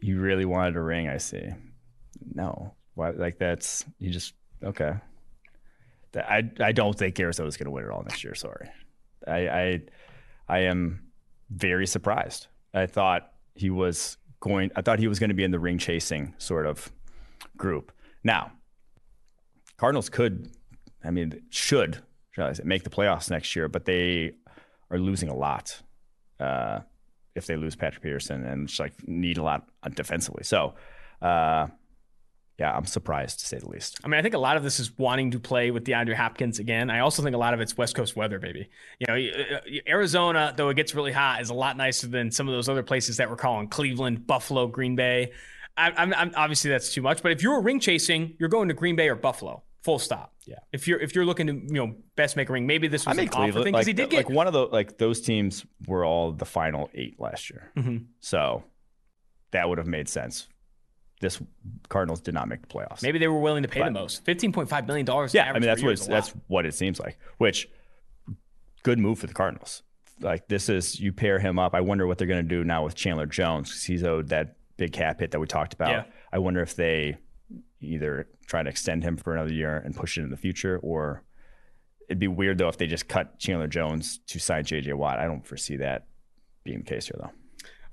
You really wanted a ring, I see. No. Why like that's you just okay. I I don't think Arizona's gonna win it all next year, sorry. I I I am very surprised. I thought he was going I thought he was going to be in the ring chasing sort of group. Now, Cardinals could, I mean, should, shall I say, make the playoffs next year, but they are losing a lot uh, if they lose Patrick Peterson and just like need a lot defensively. So, uh, yeah, I'm surprised to say the least. I mean, I think a lot of this is wanting to play with DeAndre Hopkins again. I also think a lot of it's West Coast weather, baby. You know, Arizona, though it gets really hot, is a lot nicer than some of those other places that we're calling Cleveland, Buffalo, Green Bay. I'm, I'm, obviously that's too much, but if you're ring chasing, you're going to Green Bay or Buffalo. Full stop. Yeah. If you're if you're looking to you know best make a ring, maybe this was I an Cleveland, offer thing because like, he did get like one of the like those teams were all the final eight last year, mm-hmm. so that would have made sense. This Cardinals did not make the playoffs. Maybe they were willing to pay but, the most, fifteen point five million dollars. Yeah, I mean that's what that's what it seems like. Which good move for the Cardinals. Like this is you pair him up. I wonder what they're going to do now with Chandler Jones because he's owed that big cap hit that we talked about. Yeah. I wonder if they either try to extend him for another year and push it in the future, or it'd be weird though if they just cut Chandler Jones to sign JJ Watt. I don't foresee that being the case here though.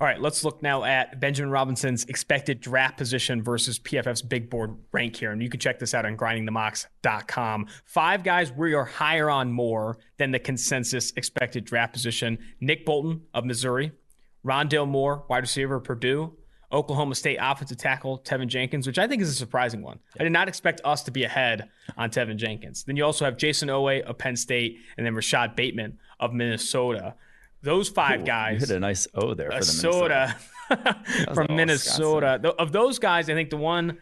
All right, let's look now at Benjamin Robinson's expected draft position versus PFF's big board rank here. And you can check this out on grindingthemocks.com. Five guys we are higher on more than the consensus expected draft position Nick Bolton of Missouri, Rondale Moore, wide receiver, Purdue, Oklahoma State offensive tackle Teven Jenkins, which I think is a surprising one. I did not expect us to be ahead on Teven Jenkins. Then you also have Jayson Oweh of Penn State and then Rashod Bateman of Minnesota. Those five Ooh, guys. You hit a nice O there for the Minnesota. [laughs] from Minnesota. Of those guys, I think the one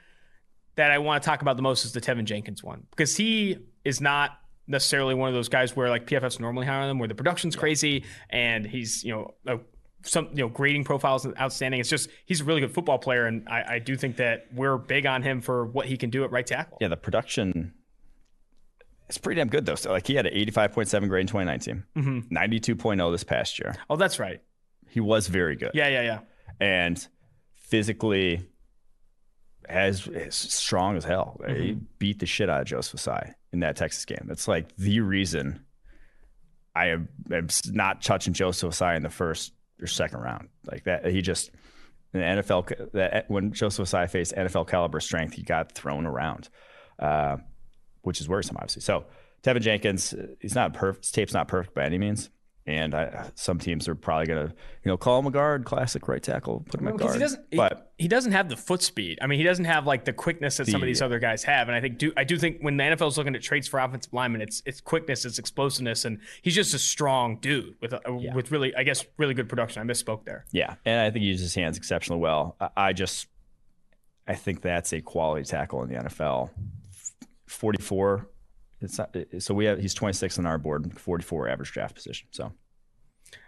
that I want to talk about the most is the Teven Jenkins one because he is not necessarily one of those guys where like PFF's normally on them, where the production's yeah. crazy and he's you know a some you know grading profiles outstanding. It's just he's a really good football player, and I, I, do think that we're big on him for what he can do at right tackle. Yeah, the production is pretty damn good though. So like he had an 85.7 grade in 2019, mm-hmm. 92.0 this past year. Oh, that's right. He was very good. Yeah, yeah, yeah. And physically as, as strong as hell. Mm-hmm. He beat the shit out of Joseph Ossai in that Texas game. It's like the reason I am, am not touching Joseph Ossai in the first or second round. Like that, he just the NFL that when Joseph Ossai faced NFL caliber strength, he got thrown around, uh, which is worrisome, obviously. So Teven Jenkins, uh, he's not perfect. His tape's not perfect by any means. And I, some teams are probably going to, you know, call him a guard, classic right tackle, put him at guard. He doesn't, but he, he, doesn't have the foot speed. I mean, he doesn't have like the quickness that the, some of these other guys have. And I think do I do think when the NFL is looking at traits for offensive linemen, it's it's quickness, it's explosiveness, and he's just a strong dude with a, yeah. with really, I guess, really good production. I misspoke there. Yeah, and I think he uses his hands exceptionally well. I, I just, I think that's a quality tackle in the NFL. Forty four it's not, so we have he's 26 on our board, 44 average draft position. So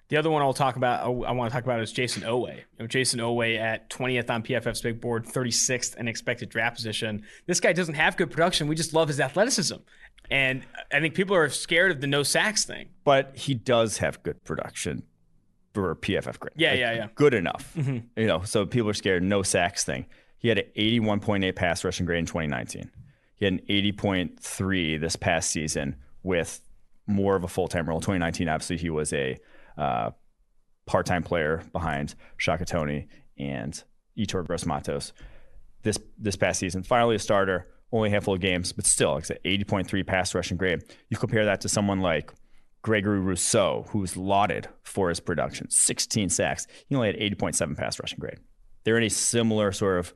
the other one I'll talk about, I want to talk about is Jayson Oweh. You know, Jayson Oweh at 20th on PFF's big board, 36th in expected draft position. This guy doesn't have good production. We just love his athleticism. And I think people are scared of the no sacks thing. But he does have good production for PFF grade. Yeah, like, yeah, yeah. Good enough. Mm-hmm. You know, so people are scared no sacks thing. He had an 81.8 pass rushing grade in 2019. He had an 80.3 this past season with more of a full time role. 2019, obviously, he was a uh, part time player behind Shaka Toney and Yetur Gross Matos. This this past season, finally a starter, only a handful of games, but still, like I said, 80.3 pass rushing grade. You compare that to someone like Gregory Rousseau, who's lauded for his production, 16 sacks. He only had 80.7 pass rushing grade. They're in a similar sort of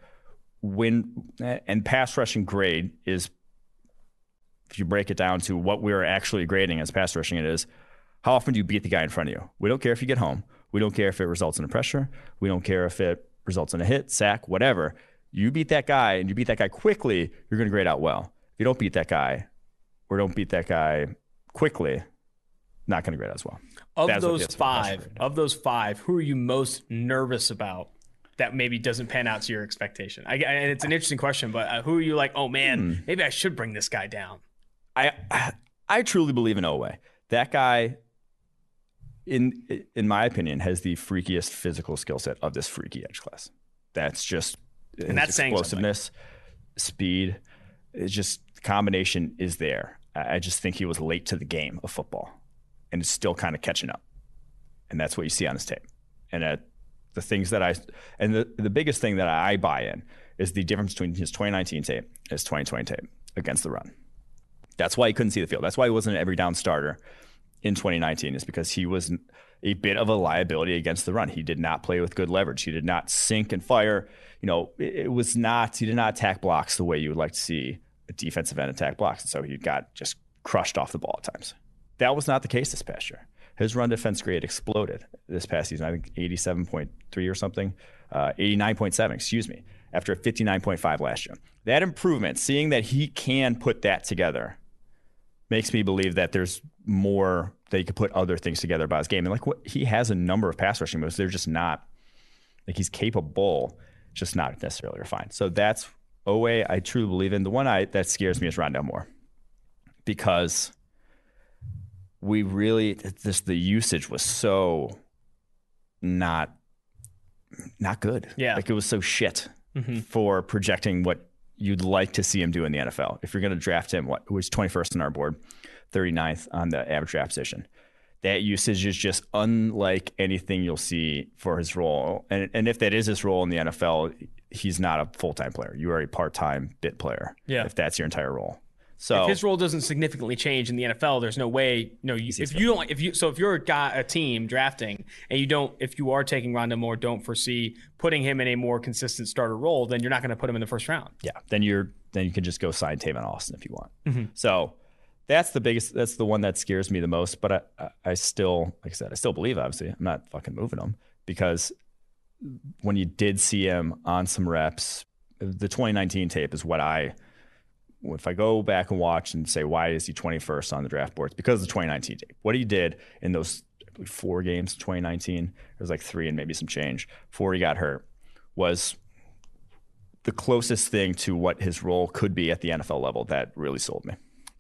win and pass rushing grade is if you break it down to what we're actually grading as pass rushing, it is how often do you beat the guy in front of you? We don't care if you get home. We don't care if it results in a pressure. We don't care if it results in a hit, sack, whatever. You beat that guy and you beat that guy quickly, you're going to grade out well. If you don't beat that guy or don't beat that guy quickly, not going to grade out as well. Of That's those five, of those five, who are you most nervous about that maybe doesn't pan out to your expectation? I, and it's an interesting question, but uh, who are you like? Oh man, hmm. maybe I should bring this guy down. I [sighs] I truly believe in Oweh. That guy, in in my opinion, has the freakiest physical skill set of this freaky edge class. That's just and that's explosiveness, speed. It's just combination is there. I just think he was late to the game of football and is still kind of catching up. And that's what you see on this tape. And uh, the things that I, and the, the biggest thing that I buy in is the difference between his 2019 tape and his 2020 tape against the run. That's why he couldn't see the field. That's why he wasn't an every down starter in 2019, is because he was a bit of a liability against the run. He did not play with good leverage. He did not sink and fire. You know, it, it was not, he did not attack blocks the way you would like to see a defensive end attack blocks. And so he got just crushed off the ball at times. That was not the case this past year. His run defense grade exploded this past season. I think 87.3 or something, uh, 89.7, excuse me, after a 59.5 last year. That improvement, seeing that he can put that together, makes me believe that there's more that he could put other things together about his game. And like what he has a number of pass rushing moves, they're just not like he's capable, just not necessarily refined. So that's Oweh I truly believe in. The one I that scares me is Rondale Moore because we really this the usage was so not not good. Yeah, like it was so shit mm-hmm. for projecting what you'd like to see him do in the NFL. If you're going to draft him, what was 21st on our board, 39th on the average draft position. That usage is just unlike anything you'll see for his role. And and if that is his role in the NFL, he's not a full time player. You are a part time bit player. Yeah. If that's your entire role. So if his role doesn't significantly change in the NFL, there's no way. You know, you, if you don't, if you so if you're a guy, a team drafting, and you don't, if you are taking Rondale Moore, don't foresee putting him in a more consistent starter role, then you're not going to put him in the first round. Yeah, then you're then you can just go sign Tavon Austin if you want. Mm-hmm. So that's the biggest. That's the one that scares me the most. But I, I, I still, like I said, I still believe. Obviously, I'm not fucking moving him because when you did see him on some reps, the 2019 tape is what I if I go back and watch and say why is he 21st on the draft boards? because of the 2019 tape. What he did in those four games, 2019, it was like three and maybe some change before he got hurt, was the closest thing to what his role could be at the NFL level that really sold me.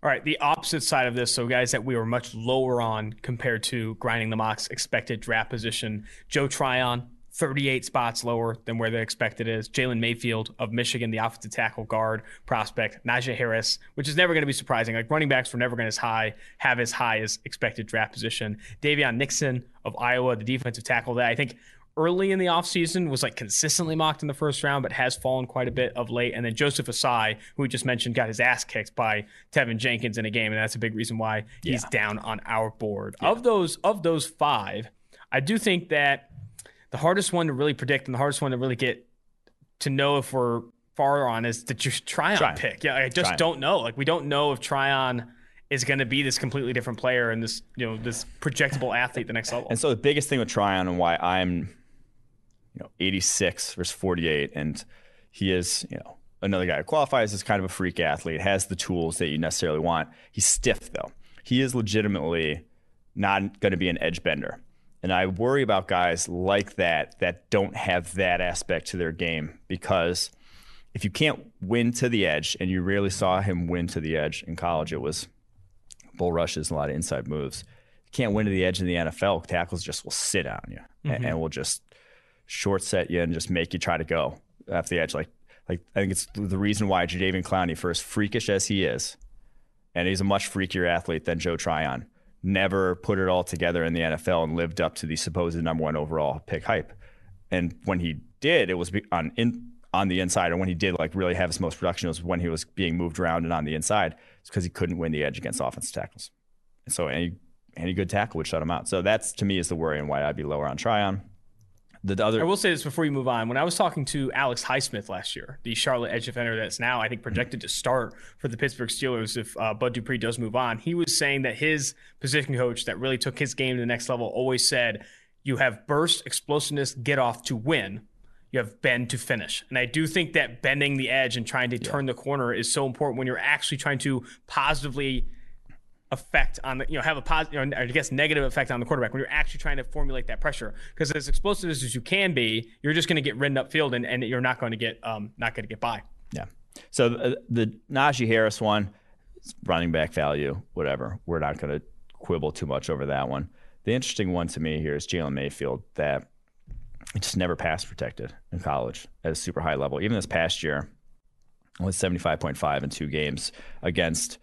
All right, the opposite side of this, so guys that we were much lower on compared to grinding the mocks expected draft position. Joe Tryon, 38 spots lower than where the expected is. Jalen Mayfield of Michigan, the offensive tackle guard prospect. Najee Harris, which is never going to be surprising. Like running backs were never going to as high, have as high as expected draft position. Daviyon Nixon of Iowa, the defensive tackle that I think early in the offseason was like consistently mocked in the first round, but has fallen quite a bit of late. And then Joseph Ossai, who we just mentioned, got his ass kicked by Teven Jenkins in a game, and that's a big reason why he's yeah. down on our board. Yeah. Of those of those five, I do think that the hardest one to really predict and the hardest one to really get to know if we're far on is the Tryon Try. pick. Yeah, I just Tryon. don't know. Like we don't know if Tryon is going to be this completely different player and this you know this projectable athlete the next level. And so the biggest thing with Tryon and why I'm you know 86 versus 48 and he is you know another guy who qualifies as kind of a freak athlete has the tools that you necessarily want. He's stiff though. He is legitimately not going to be an edge bender. And I worry about guys like that that don't have that aspect to their game because if you can't win to the edge, and you rarely saw him win to the edge in college, it was bull rushes, a lot of inside moves. You can't win to the edge in the NFL, tackles just will sit on you mm-hmm. and, will just short set you and just make you try to go off the edge. Like, like I think it's the reason why Jadeveon Clowney, for as freakish as he is, and he's a much freakier athlete than Joe Tryon, never put it all together in the NFL and lived up to the supposed number one overall pick hype. And when he did, it was on in on the inside, And when he did like really have his most production, was when he was being moved around and on the inside. It's because he couldn't win the edge against offensive tackles. And so any any good tackle would shut him out. So that's to me is the worry and why I'd be lower on Tryon. The other, I will say this before you move on. When I was talking to Alex Highsmith last year, the Charlotte edge defender that's now I think projected to start for the Pittsburgh Steelers if uh, Bud Dupree does move on, he was saying that his position coach that really took his game to the next level always said, "You have burst, explosiveness, get off to win." you have bend to finish. And I do think that bending the edge and trying to yeah. turn the corner is so important when you're actually trying to positively effect on the you know have a positive you know, I guess negative effect on the quarterback when you're actually trying to formulate that pressure. Because as explosive as you can be you're just going to get ridden upfield and, and you're not going to get um not going to get by. Yeah. So the, the Najee Harris one running back value whatever. We're not going to quibble too much over that one. The interesting one to me here is Jalen Mayfield that just never pass protected in college at a super high level. Even this past year was 75.5 in two games against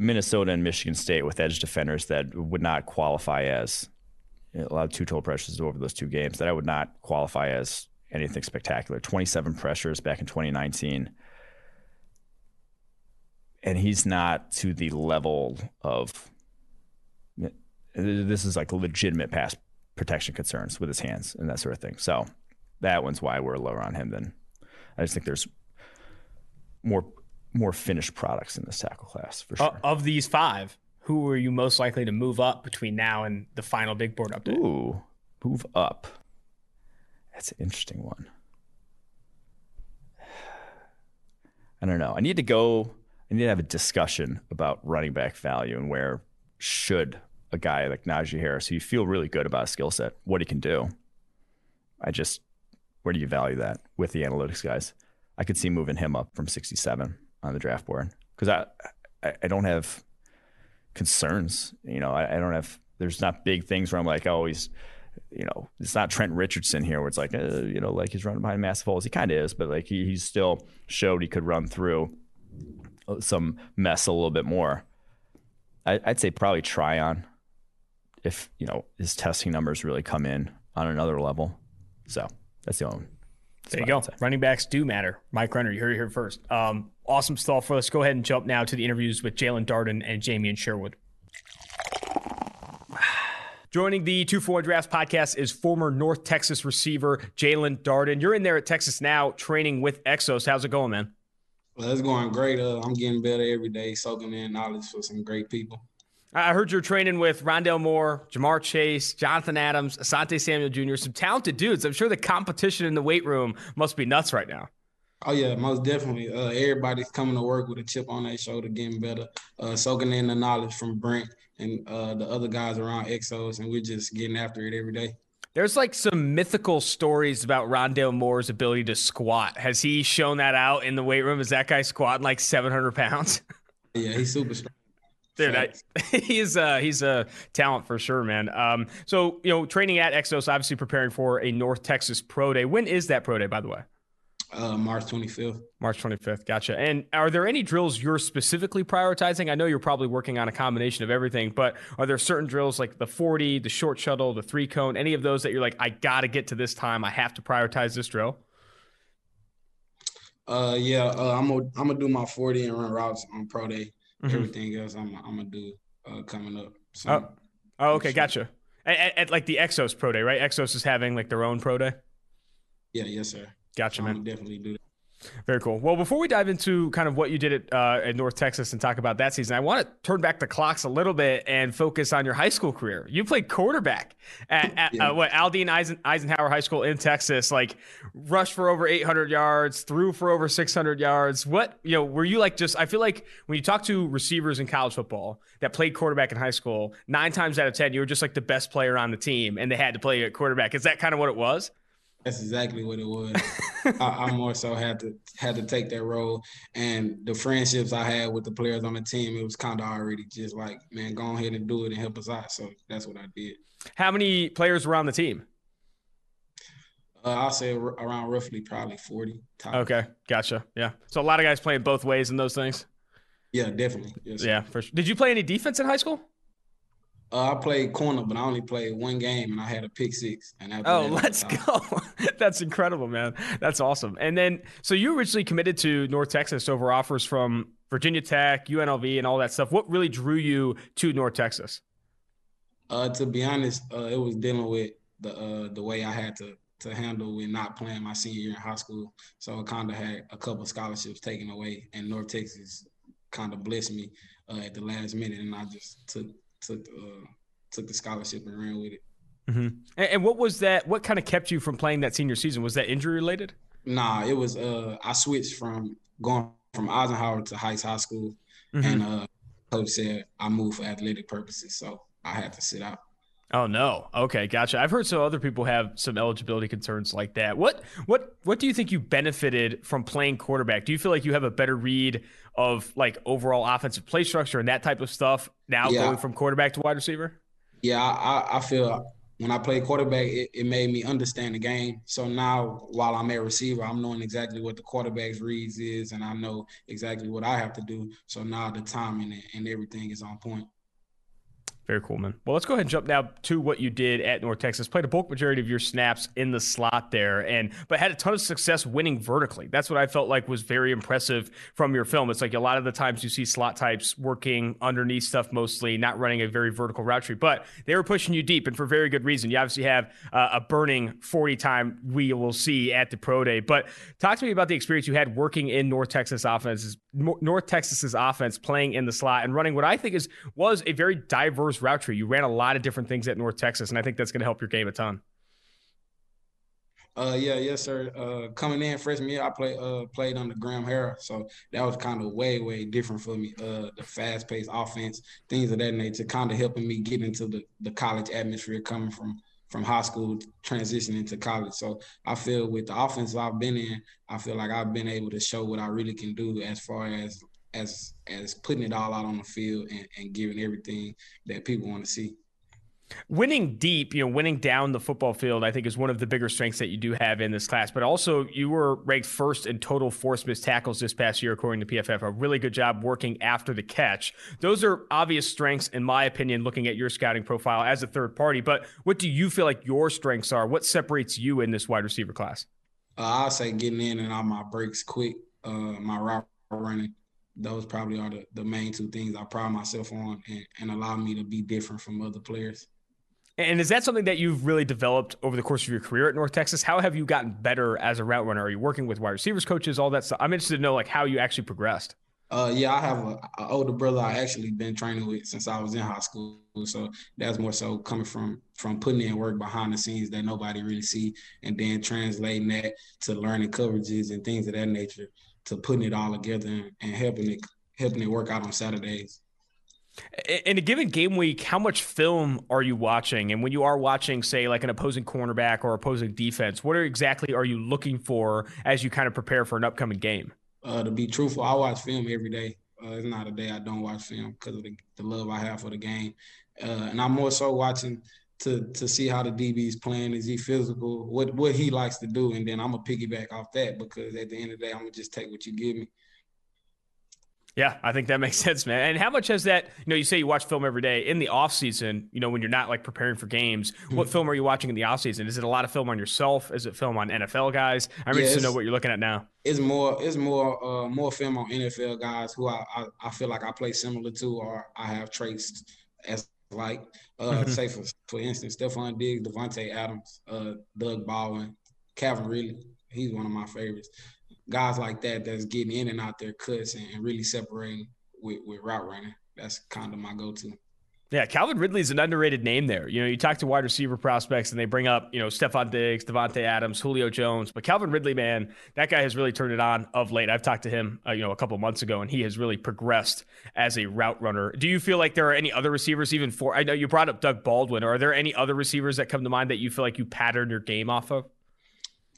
Minnesota and Michigan State with edge defenders that would not qualify as a lot of two total pressures over those two games that I would not qualify as anything spectacular. 27 pressures back in 2019. And he's not to the level of this is like legitimate pass protection concerns with his hands and that sort of thing. So that one's why we're lower on him than I just think there's more more finished products in this tackle class for sure. of these five, who are you most likely to move up between now and the final big board update? Ooh, move up. That's an interesting one. I don't know. I need to go. I need to have a discussion about running back value and where should a guy like Najee Harris, who you feel really good about his skill set, what he can do. I just, where do you value that with the analytics guys? I could see moving him up from 67 on the draft board because I, I, I don't have concerns. You know, I, I, don't have. There's not big things where I'm like, oh, he's, you know, it's not Trent Richardson here where it's like, uh, you know, like he's running behind massive holes. He kind of is, but like he, he still showed he could run through some mess a little bit more. I, would say probably Tryon if you know his testing numbers really come in on another level. So that's the only. There you go. Running backs do matter. Mike Renner, you heard it here first. Um, awesome stuff for us. Go ahead and jump now to the interviews with Jaelon Darden and Jamien Sherwood. [sighs] Joining the 2 4 Drafts podcast is former North Texas receiver Jaelon Darden. You're in there at Texas now training with Exos. How's it going, man? Well, it's going great. Uh, I'm getting better every day, soaking in knowledge for some great people. I heard you're training with Rondale Moore, Ja'Marr Chase, Jonathan Adams, Asante Samuel Jr., some talented dudes. I'm sure the competition in the weight room must be nuts right now. Oh yeah, most definitely. Uh, everybody's coming to work with a chip on their shoulder, getting better, uh, soaking in the knowledge from Brent and uh, the other guys around Exos, and we're just getting after it every day. There's like some mythical stories about Rondale Moore's ability to squat. Has he shown that out in the weight room? Is that guy squatting like 700 pounds? [laughs] Yeah, he's super strong. Dude, I, [laughs] he's uh, he's a talent for sure, man. Um, so you know, training at Exos, obviously preparing for a North Texas Pro Day. When is that Pro Day, by the way? Uh, March 25th. March 25th. Gotcha. And are there any drills you're specifically prioritizing? I know you're probably working on a combination of everything, but are there certain drills like the 40, the short shuttle, the three cone, any of those that you're like, I got to get to this time. I have to prioritize this drill? Uh, yeah, uh, I'm gonna I'm gonna do my 40 and run routes on pro day. Mm-hmm. Everything else, I'm I'm gonna do uh, coming up. So, oh. oh, okay, gotcha. At, at, like the Exos Pro Day, right? Exos is having like their own Pro Day. Yeah, yes, sir. Gotcha, so man. I'm definitely do that. Very cool. Well, before we dive into kind of what you did at, uh, at North Texas and talk about that season, I want to turn back the clocks a little bit and focus on your high school career. You played quarterback at, [laughs] at yeah. uh, what Aldine Eisen, Eisenhower High School in Texas. Like, rushed for over 800 yards, threw for over 600 yards. What you know? Were you like just? I feel like when you talk to receivers in college football that played quarterback in high school, nine times out of ten, you were just like the best player on the team, and they had to play at quarterback. Is that kind of what it was? That's exactly what it was. [laughs] I, I, more so had to had to take that role, and the friendships I had with the players on the team, it was kind of already just like, man, go ahead and do it and help us out. So that's what I did. How many players were on the team? Uh, I'll say around roughly probably forty. Top. Okay, gotcha. Yeah, so a lot of guys playing both ways in those things. Yeah, definitely. Yes. Yeah, for sure. Did you play any defense in high school? Uh, I played corner, but I only played one game, and I had a pick six. And oh, that, let's go! [laughs] That's incredible, man. That's awesome. And then, so you originally committed to North Texas over offers from Virginia Tech, UNLV, and all that stuff. What really drew you to North Texas? Uh, to be honest, uh, it was dealing with the uh, the way I had to to handle with not playing my senior year in high school. So I kind of had a couple scholarships taken away, and North Texas kind of blessed me uh, at the last minute, and I just took took uh, took the scholarship and ran with it. Mm-hmm. And, and, what was that? What kind of kept you from playing that senior season? Was that injury related? Nah, it was. Uh, I switched from going from Eisenhower to Heights High School, mm-hmm. and uh, coach said I moved for athletic purposes, so I had to sit out. Oh no. Okay, gotcha. I've heard some other people have some eligibility concerns like that. What what what do you think you benefited from playing quarterback? Do you feel like you have a better read of like overall offensive play structure and that type of stuff now yeah. going from quarterback to wide receiver? Yeah, I, I feel when I played quarterback, it, it, made me understand the game. So now, while I'm a receiver, I'm knowing exactly what the quarterback's reads is, and I know exactly what I have to do. So now the timing and, and everything is on point. Very cool, man. Well, let's go ahead and jump now to what you did at North Texas. Played a bulk majority of your snaps in the slot there, and but had a ton of success winning vertically. That's what I felt like was very impressive from your film. It's like a lot of the times you see slot types working underneath stuff mostly, not running a very vertical route tree, but they were pushing you deep, and for very good reason. You obviously have uh, a burning 40 time we will see at the pro day. But talk to me about the experience you had working in North Texas offenses, North Texas's offense, playing in the slot and running what I think is was a very diverse route tree. You ran a lot of different things at North Texas, and I think that's going to help your game a ton. Uh, yeah, yes, sir. Uh, coming in freshman year, I played uh played under Graham Harrell, so that was kind of way way different for me. Uh, the fast paced offense, things of that nature, kind of helping me get into the the college atmosphere coming from from high school transitioning to college. So I feel with the offense I've been in, I feel like I've been able to show what I really can do as far as as as putting it all out on the field and, and giving everything that people want to see. Winning deep, you know, winning down the football field, I think is one of the bigger strengths that you do have in this class. But also, you were ranked first in total force missed tackles this past year, according to PFF. A really good job working after the catch. Those are obvious strengths, in my opinion, looking at your scouting profile as a third party. But what do you feel like your strengths are? What separates you in this wide receiver class? Uh, I'll say getting in and out my breaks quick, uh, my route running, those probably are the, the main two things I pride myself on and, and allow me to be different from other players. And is that something that you've really developed over the course of your career at North Texas? How have you gotten better as a route runner? Are you working with wide receivers coaches, all that stuff? I'm interested to know like how you actually progressed. Uh, yeah, I have an older brother I actually been training with since I was in high school. So that's more so coming from from putting in work behind the scenes that nobody really see, and then translating that to learning coverages and things of that nature to putting it all together and helping it helping it work out on Saturdays. In a given game week, how much film are you watching? And when you are watching, say, like an opposing cornerback or opposing defense, what are exactly are you looking for as you kind of prepare for an upcoming game? Uh, to be truthful, I watch film every day. Uh, it's not a day I don't watch film because of the, the, love I have for the game. Uh, and I'm more so watching to to see how the DB is playing. Is he physical? What what he likes to do, and then I'm gonna piggyback off that because at the end of the day, I'm gonna just take what you give me. Yeah, I think that makes [laughs] sense, man. And how much has that, you know, you say you watch film every day in the off season, you know, when you're not like preparing for games, mm-hmm. what film are you watching in the off season? Is it a lot of film on yourself? Is it film on NFL guys? I'm yeah, interested to know what you're looking at now. It's more, it's more, uh, more film on NFL guys who I, I, I feel like I play similar to, or I have traits as like, uh, mm-hmm. say for, for instance, Stefon Diggs, Davante Adams, uh, Doug Baldwin, Calvin Ridley. He's one of my favorites guys like that that's getting in and out their cuts and, and really separating with, with route running. That's kind of my go-to. Yeah, Calvin Ridley's an underrated name there. You know, you talk to wide receiver prospects and they bring up, you know, Stefon Diggs, Davante Adams, Julio Jones, but Calvin Ridley, man, that guy has really turned it on of late. I've talked to him, uh, you know, a couple months ago, and he has really progressed as a route runner. Do you feel like there are any other receivers, even for? I know you brought up Doug Baldwin. Are there any other receivers that come to mind that you feel like you pattern your game off of?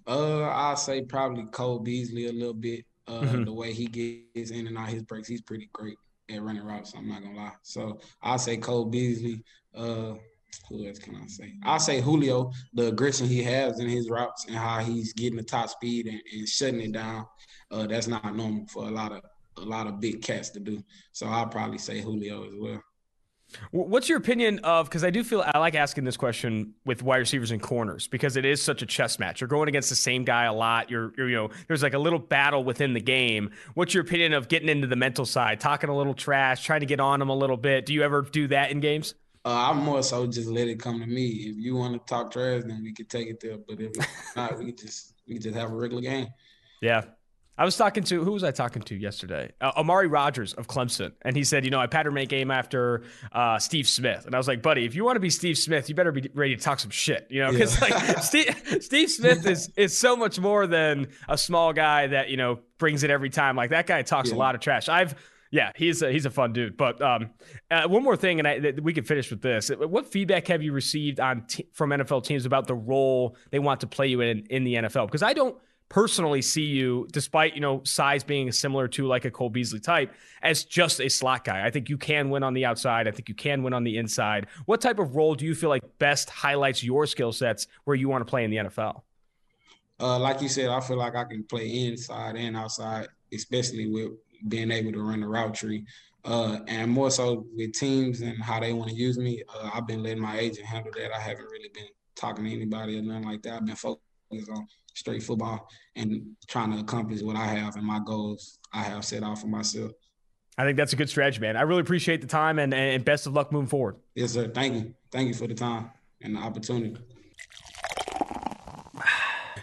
Uh, I'll say probably Cole Beasley a little bit. Uh, mm-hmm. the way he gets in and out his breaks, he's pretty great at running routes. I'm not gonna lie. So I'll say Cole Beasley. Uh, who else can I say? I'll say Julio, the aggression he has in his routes and how he's getting the top speed and, and shutting it down. Uh, that's not normal for a lot of a lot of big cats to do. So I'll probably say Julio as well. What's your opinion of? Because I do feel I like asking this question with wide receivers and corners because it is such a chess match. You're going against the same guy a lot. You're, you're, you know, there's like a little battle within the game. What's your opinion of getting into the mental side, talking a little trash, trying to get on them a little bit? Do you ever do that in games? Uh, I'm more so just let it come to me. If you want to talk trash, then we can take it there. But if not, we just we just have a regular game. Yeah, I was talking to who was I talking to yesterday? Uh, Amari Rogers of Clemson, and he said, you know, I pattern make game after uh, Steve Smith, and I was like, buddy, if you want to be Steve Smith, you better be ready to talk some shit, you know, because yeah. like [laughs] Steve, Steve Smith is is so much more than a small guy that you know brings it every time. Like that guy talks yeah. a lot of trash. I've yeah, he's a, he's a fun dude. But um, uh, one more thing, and I, we can finish with this. What feedback have you received on t- from NFL teams about the role they want to play you in in the NFL? Because I don't personally see you, despite you know size being similar to like a Cole Beasley type, as just a slot guy. I think you can win on the outside. I think you can win on the inside. What type of role do you feel like best highlights your skill sets where you want to play in the NFL? Uh, like you said, I feel like I can play inside and outside, especially with being able to run the route tree. Uh, and more so with teams and how they want to use me, uh, I've been letting my agent handle that. I haven't really been talking to anybody or nothing like that. I've been focused on straight football and trying to accomplish what I have and my goals I have set out for myself. I think that's a good strategy, man. I really appreciate the time and, and best of luck moving forward. Yes, sir. Thank you. Thank you for the time and the opportunity.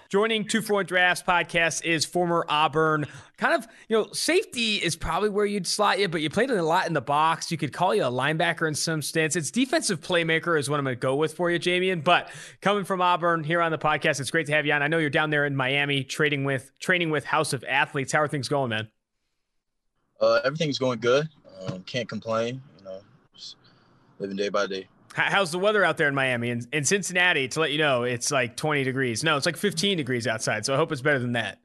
Joining Two One Drafts podcast is former Auburn. Kind of, you know, safety is probably where you'd slot you, but you played a lot in the box. You could call you a linebacker in some stance. It's defensive playmaker is what I'm going to go with for you, Jamien. But coming from Auburn here on the podcast, it's great to have you on. I know you're down there in Miami trading with training with House of Athletes. How are things going, man? Uh, everything's going good. Um, can't complain. You know, just living day by day. How's the weather out there in Miami and in Cincinnati? To let you know, it's like 20 degrees. No, it's like 15 degrees outside. So I hope it's better than that.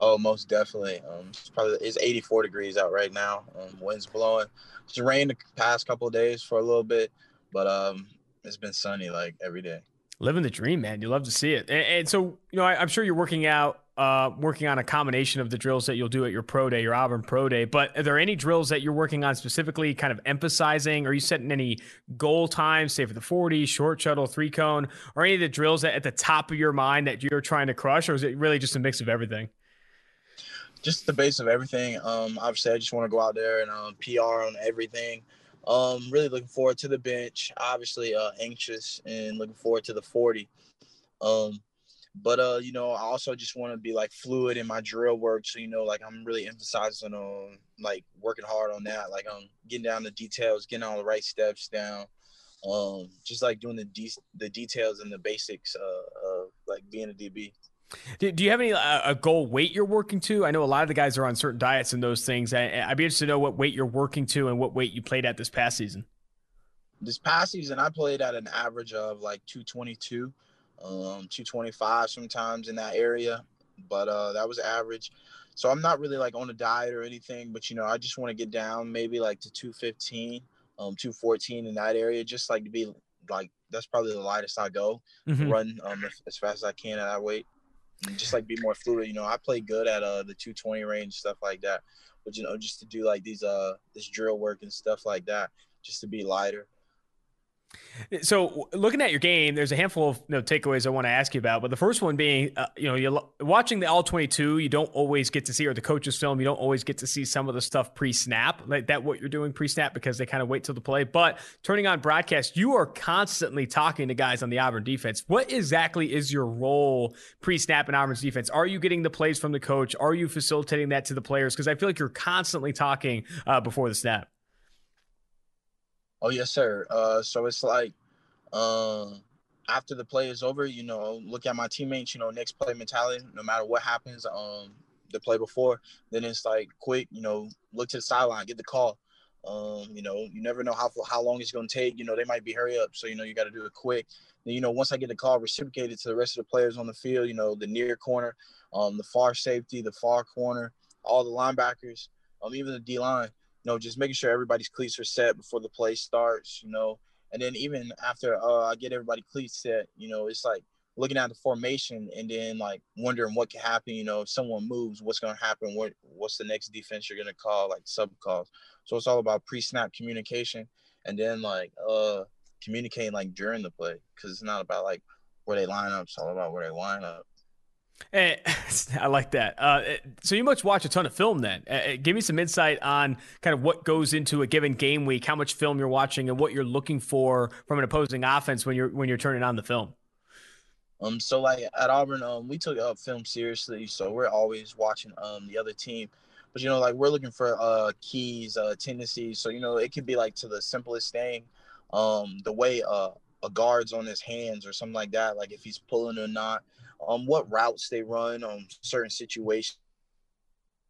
Oh, most definitely. Um, it's probably it's 84 degrees out right now. Um, winds blowing. It's rained the past couple of days for a little bit, but um, it's been sunny like every day. Living the dream, man. You love to see it. And, and so, you know, I, I'm sure you're working out uh, working on a combination of the drills that you'll do at your pro day, your Auburn pro day. But are there any drills that you're working on specifically, kind of emphasizing? Are you setting any goal times, say for the 40, short shuttle, three cone, or any of the drills that at the top of your mind that you're trying to crush, or is it really just a mix of everything? Just the base of everything. Um, obviously, I just want to go out there and um, PR on everything. Um, really looking forward to the bench. Obviously, uh, anxious and looking forward to the 40. Um, but uh, you know, I also just want to be like fluid in my drill work. So you know, like I'm really emphasizing on like working hard on that. Like I'm getting down the details, getting all the right steps down. Um, just like doing the de- the details and the basics uh, of like being a DB. Do, do you have any uh, a goal weight you're working to? I know a lot of the guys are on certain diets and those things. I, would be interested to know what weight you're working to and what weight you played at this past season. This past season, I played at an average of like 222 um, 225 sometimes in that area, but uh, that was average. So I'm not really like on a diet or anything, but you know, I just want to get down maybe like to 215, um, 214 in that area, just like to be like that's probably the lightest I go, mm-hmm. run um, as fast as I can at that weight, and just like be more fluid. You know, I play good at uh the 220 range stuff like that, but you know, just to do like these uh this drill work and stuff like that, just to be lighter. So, looking at your game, there's a handful of you know, takeaways I want to ask you about. But the first one being, uh, you know, you're watching the all 22, you don't always get to see, or the coaches film, you don't always get to see some of the stuff pre snap, like that what you're doing pre snap because they kind of wait till the play. But turning on broadcast, you are constantly talking to guys on the Auburn defense. What exactly is your role pre snap in Auburn's defense? Are you getting the plays from the coach? Are you facilitating that to the players? Because I feel like you're constantly talking uh, before the snap. Oh yes, sir. Uh, so it's like, uh, after the play is over, you know, look at my teammates. You know, next play mentality. No matter what happens, um, the play before, then it's like quick. You know, look to the sideline, get the call. Um, you know, you never know how how long it's going to take. You know, they might be hurry up, so you know you got to do it quick. Then you know, once I get the call, reciprocate it to the rest of the players on the field. You know, the near corner, um, the far safety, the far corner, all the linebackers, um, even the D line you know, just making sure everybody's cleats are set before the play starts, you know. And then even after uh, I get everybody cleats set, you know, it's like looking at the formation and then like wondering what can happen, you know, if someone moves, what's going to happen? What what's the next defense you're going to call, like sub calls. So it's all about pre-snap communication. and then like uh communicating like during the play because it's not about like where they line up. It's all about where they line up. Hey, eh, [laughs] I like that. Uh, eh, so you must watch a ton of film then. Uh, give me some insight on kind of what goes into a given game week, how much film you're watching, and what you're looking for from an opposing offense when you're when you're turning on the film. Um, so like at Auburn, um, we took film seriously, so we're always watching um the other team. But you know, like we're looking for uh keys, uh tendencies. So you know, it could be like to the simplest thing, um, the way uh a guard's on his hands or something like that, like if he's pulling or not, um, what routes they run on um, certain situations.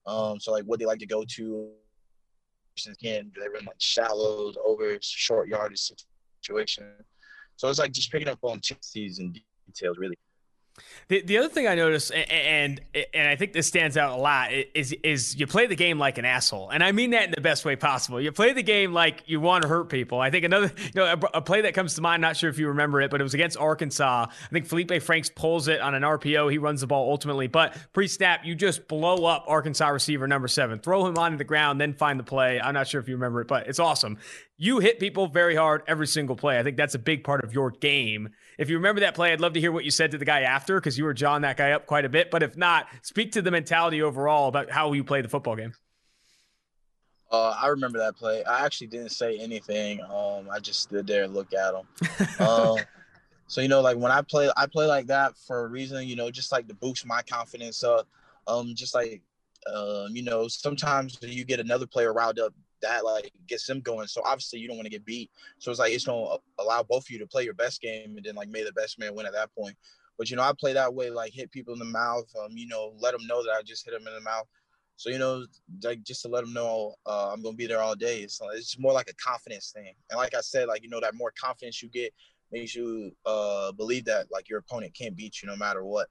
Um, so like what they like to go to. Again, do they run like shallows over short yardage situation. So it's like just picking up on tendencies and details really. The, the other thing I noticed, and and I think this stands out a lot, is is you play the game like an asshole, and I mean that in the best way possible. You play the game like you want to hurt people. I think another, you know, a, a play that comes to mind. Not sure if you remember it, but it was against Arkansas. I think Felipe Franks pulls it on an RPO. He runs the ball ultimately, but pre-snap, you just blow up Arkansas receiver number seven, throw him onto the ground, then find the play. I'm not sure if you remember it, but it's awesome. You hit people very hard every single play. I think that's a big part of your game if you remember that play, I'd love to hear what you said to the guy after because you were jawing that guy up quite a bit. But if not, speak to the mentality overall about how you play the football game. Uh, I remember that play. I actually didn't say anything. Um, I just stood there and looked at him. [laughs] um, so you know, like when I play, I play like that for a reason. You know, just like to boost my confidence up. Um, just like, um, you know, sometimes you get another player riled up that like gets them going. So obviously you don't want to get beat. So it's like it's gonna allow both of you to play your best game, and then like may the best man win at that point. But you know I play that way, like hit people in the mouth. Um, you know, let them know that I just hit them in the mouth. So you know, like just to let them know uh, I'm gonna be there all day. So it's more like a confidence thing. And like I said, like you know that more confidence you get makes you uh, believe that like your opponent can't beat you no matter what.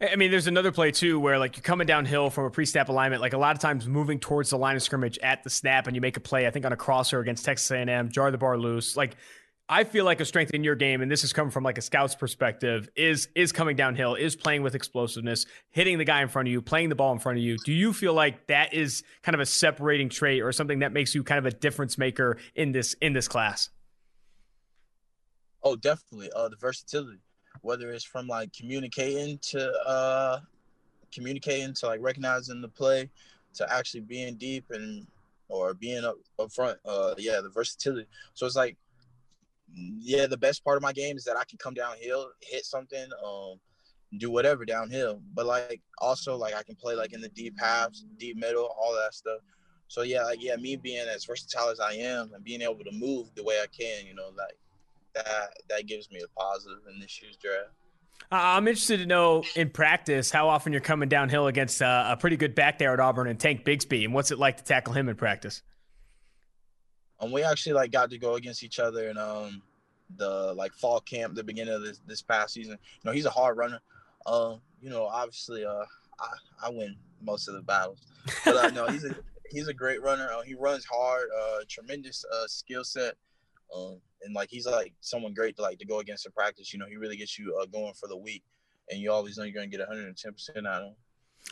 I mean, there's another play too where like you're coming downhill from a pre-snap alignment, like a lot of times moving towards the line of scrimmage at the snap, and you make a play. I think on a crosser against Texas A&M, jar the bar loose. Like I feel like a strength in your game, and this has come from like a scout's perspective, is is coming downhill, is playing with explosiveness, hitting the guy in front of you, playing the ball in front of you. Do you feel like that is kind of a separating trait or something that makes you kind of a difference maker in this in this class? Oh, definitely. Uh, the versatility whether it's from like communicating to uh communicating to like recognizing the play to actually being deep and or being up, up front uh yeah the versatility. So it's like yeah the best part of my game is that i can come downhill hit something um do whatever downhill. But like also like i can play like in the deep halves deep middle all that stuff. So yeah like yeah me being as versatile as i am and being able to move the way i can you know like that that gives me a positive in this year's draft. I'm interested to know in practice how often you're coming downhill against uh, a pretty good back there at Auburn and Tank Bigsby, and what's it like to tackle him in practice? Um, we actually like got to go against each other in um the like fall camp, the beginning of this this past season. You know, he's a hard runner. Um, uh, you know, obviously, uh, I I win most of the battles, but uh, no, he's a [laughs] he's a great runner. Uh, he runs hard, uh, tremendous uh skill set. Um, and like he's like someone great to like to go against in practice. You know, he really gets you uh, going for the week, and you always know you're going to get 110 percent out of him.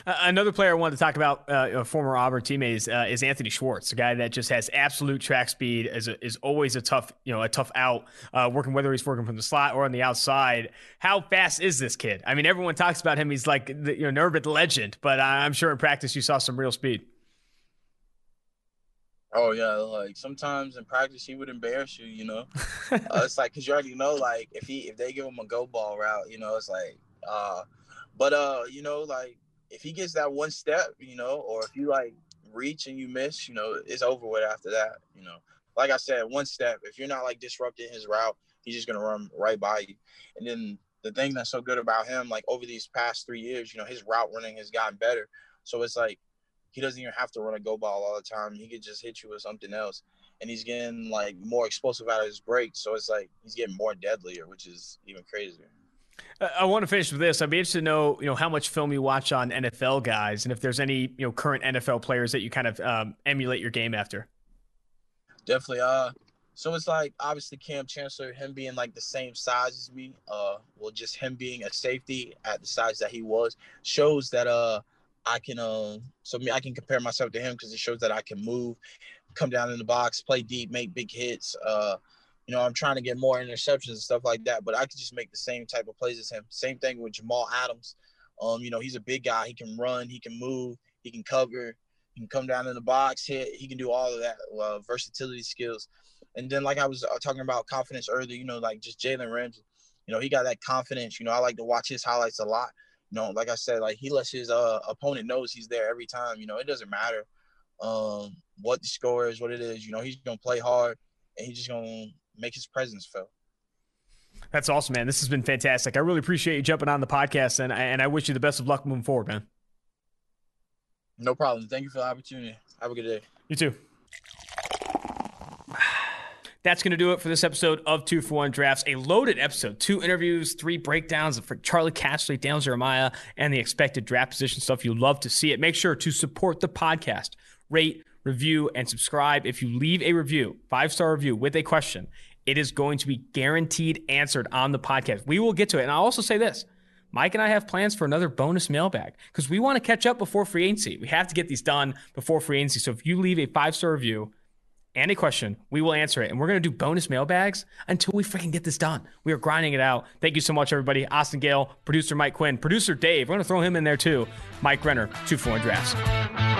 Uh, another player I wanted to talk about, uh, a former Auburn teammate, is, uh, is, Anthony Schwartz, a guy that just has absolute track speed. is a, is always a tough, you know, a tough out. Uh, working whether he's working from the slot or on the outside. How fast is this kid? I mean, everyone talks about him. He's like the, you know, an urban legend, but I'm sure in practice you saw some real speed. Oh yeah, like sometimes in practice he would embarrass you. You know, uh, it's like because you already know, like if he if they give him a go ball route, you know, it's like, uh, but uh, you know, like if he gets that one step, you know, or if you like reach and you miss, you know, it's over with after that. You know, like I said, one step. If you're not like disrupting his route, he's just gonna run right by you. And then the thing that's so good about him, like over these past three years, you know, his route running has gotten better. So it's like he doesn't even have to run a go ball all the time. He could just hit you with something else. And he's getting like more explosive out of his breaks. So it's like he's getting more deadlier, which is even crazier. I want to finish with this. I'd be interested to know, you know, how much film you watch on NFL guys, and if there's any, you know, current NFL players that you kind of um, emulate your game after. Definitely. Uh, so it's like obviously Kam Chancellor, him being like the same size as me. Uh, well, just him being a safety at the size that he was shows that uh I can um so me I can compare myself to him because it shows that I can move, come down in the box, play deep, make big hits. Uh, you know, I'm trying to get more interceptions and stuff like that, but I could just make the same type of plays as him. Same thing with Jamal Adams. Um, you know, he's a big guy. He can run, he can move, he can cover, he can come down in the box, hit. He can do all of that uh, versatility skills. And then, like I was uh, talking about confidence earlier, you know, like just Jalen Ramsey. You know, he got that confidence. You know, I like to watch his highlights a lot. You know, like I said, like he lets his uh, opponent knows he's there every time. You know, it doesn't matter um, what the score is, what it is. You know, he's gonna play hard and he's just gonna make his presence felt. That's awesome, man. This has been fantastic. I really appreciate you jumping on the podcast, and and I wish you the best of luck moving forward, man. No problem. Thank you for the opportunity. Have a good day. You too. That's going to do it for this episode of Two for One Drafts. A loaded episode. Two interviews, three breakdowns for Charlie Cashley, Daniel Jeremiah, and the expected draft position stuff. You love to see it. Make sure to support the podcast. Rate, review, and subscribe. If you leave a review, five star review with a question, it is going to be guaranteed answered on the podcast. We will get to it. And I'll also say this Mike and I have plans for another bonus mailbag because we want to catch up before free agency. We have to get these done before free agency. So if you leave a five star review, and a question, we will answer it. And we're going to do bonus mailbags until we freaking get this done. We are grinding it out. Thank you so much, everybody. Austin Gayle, producer Mike Quinn, producer Dave. We're going to throw him in there too. Mike Renner, 2 4 drafts.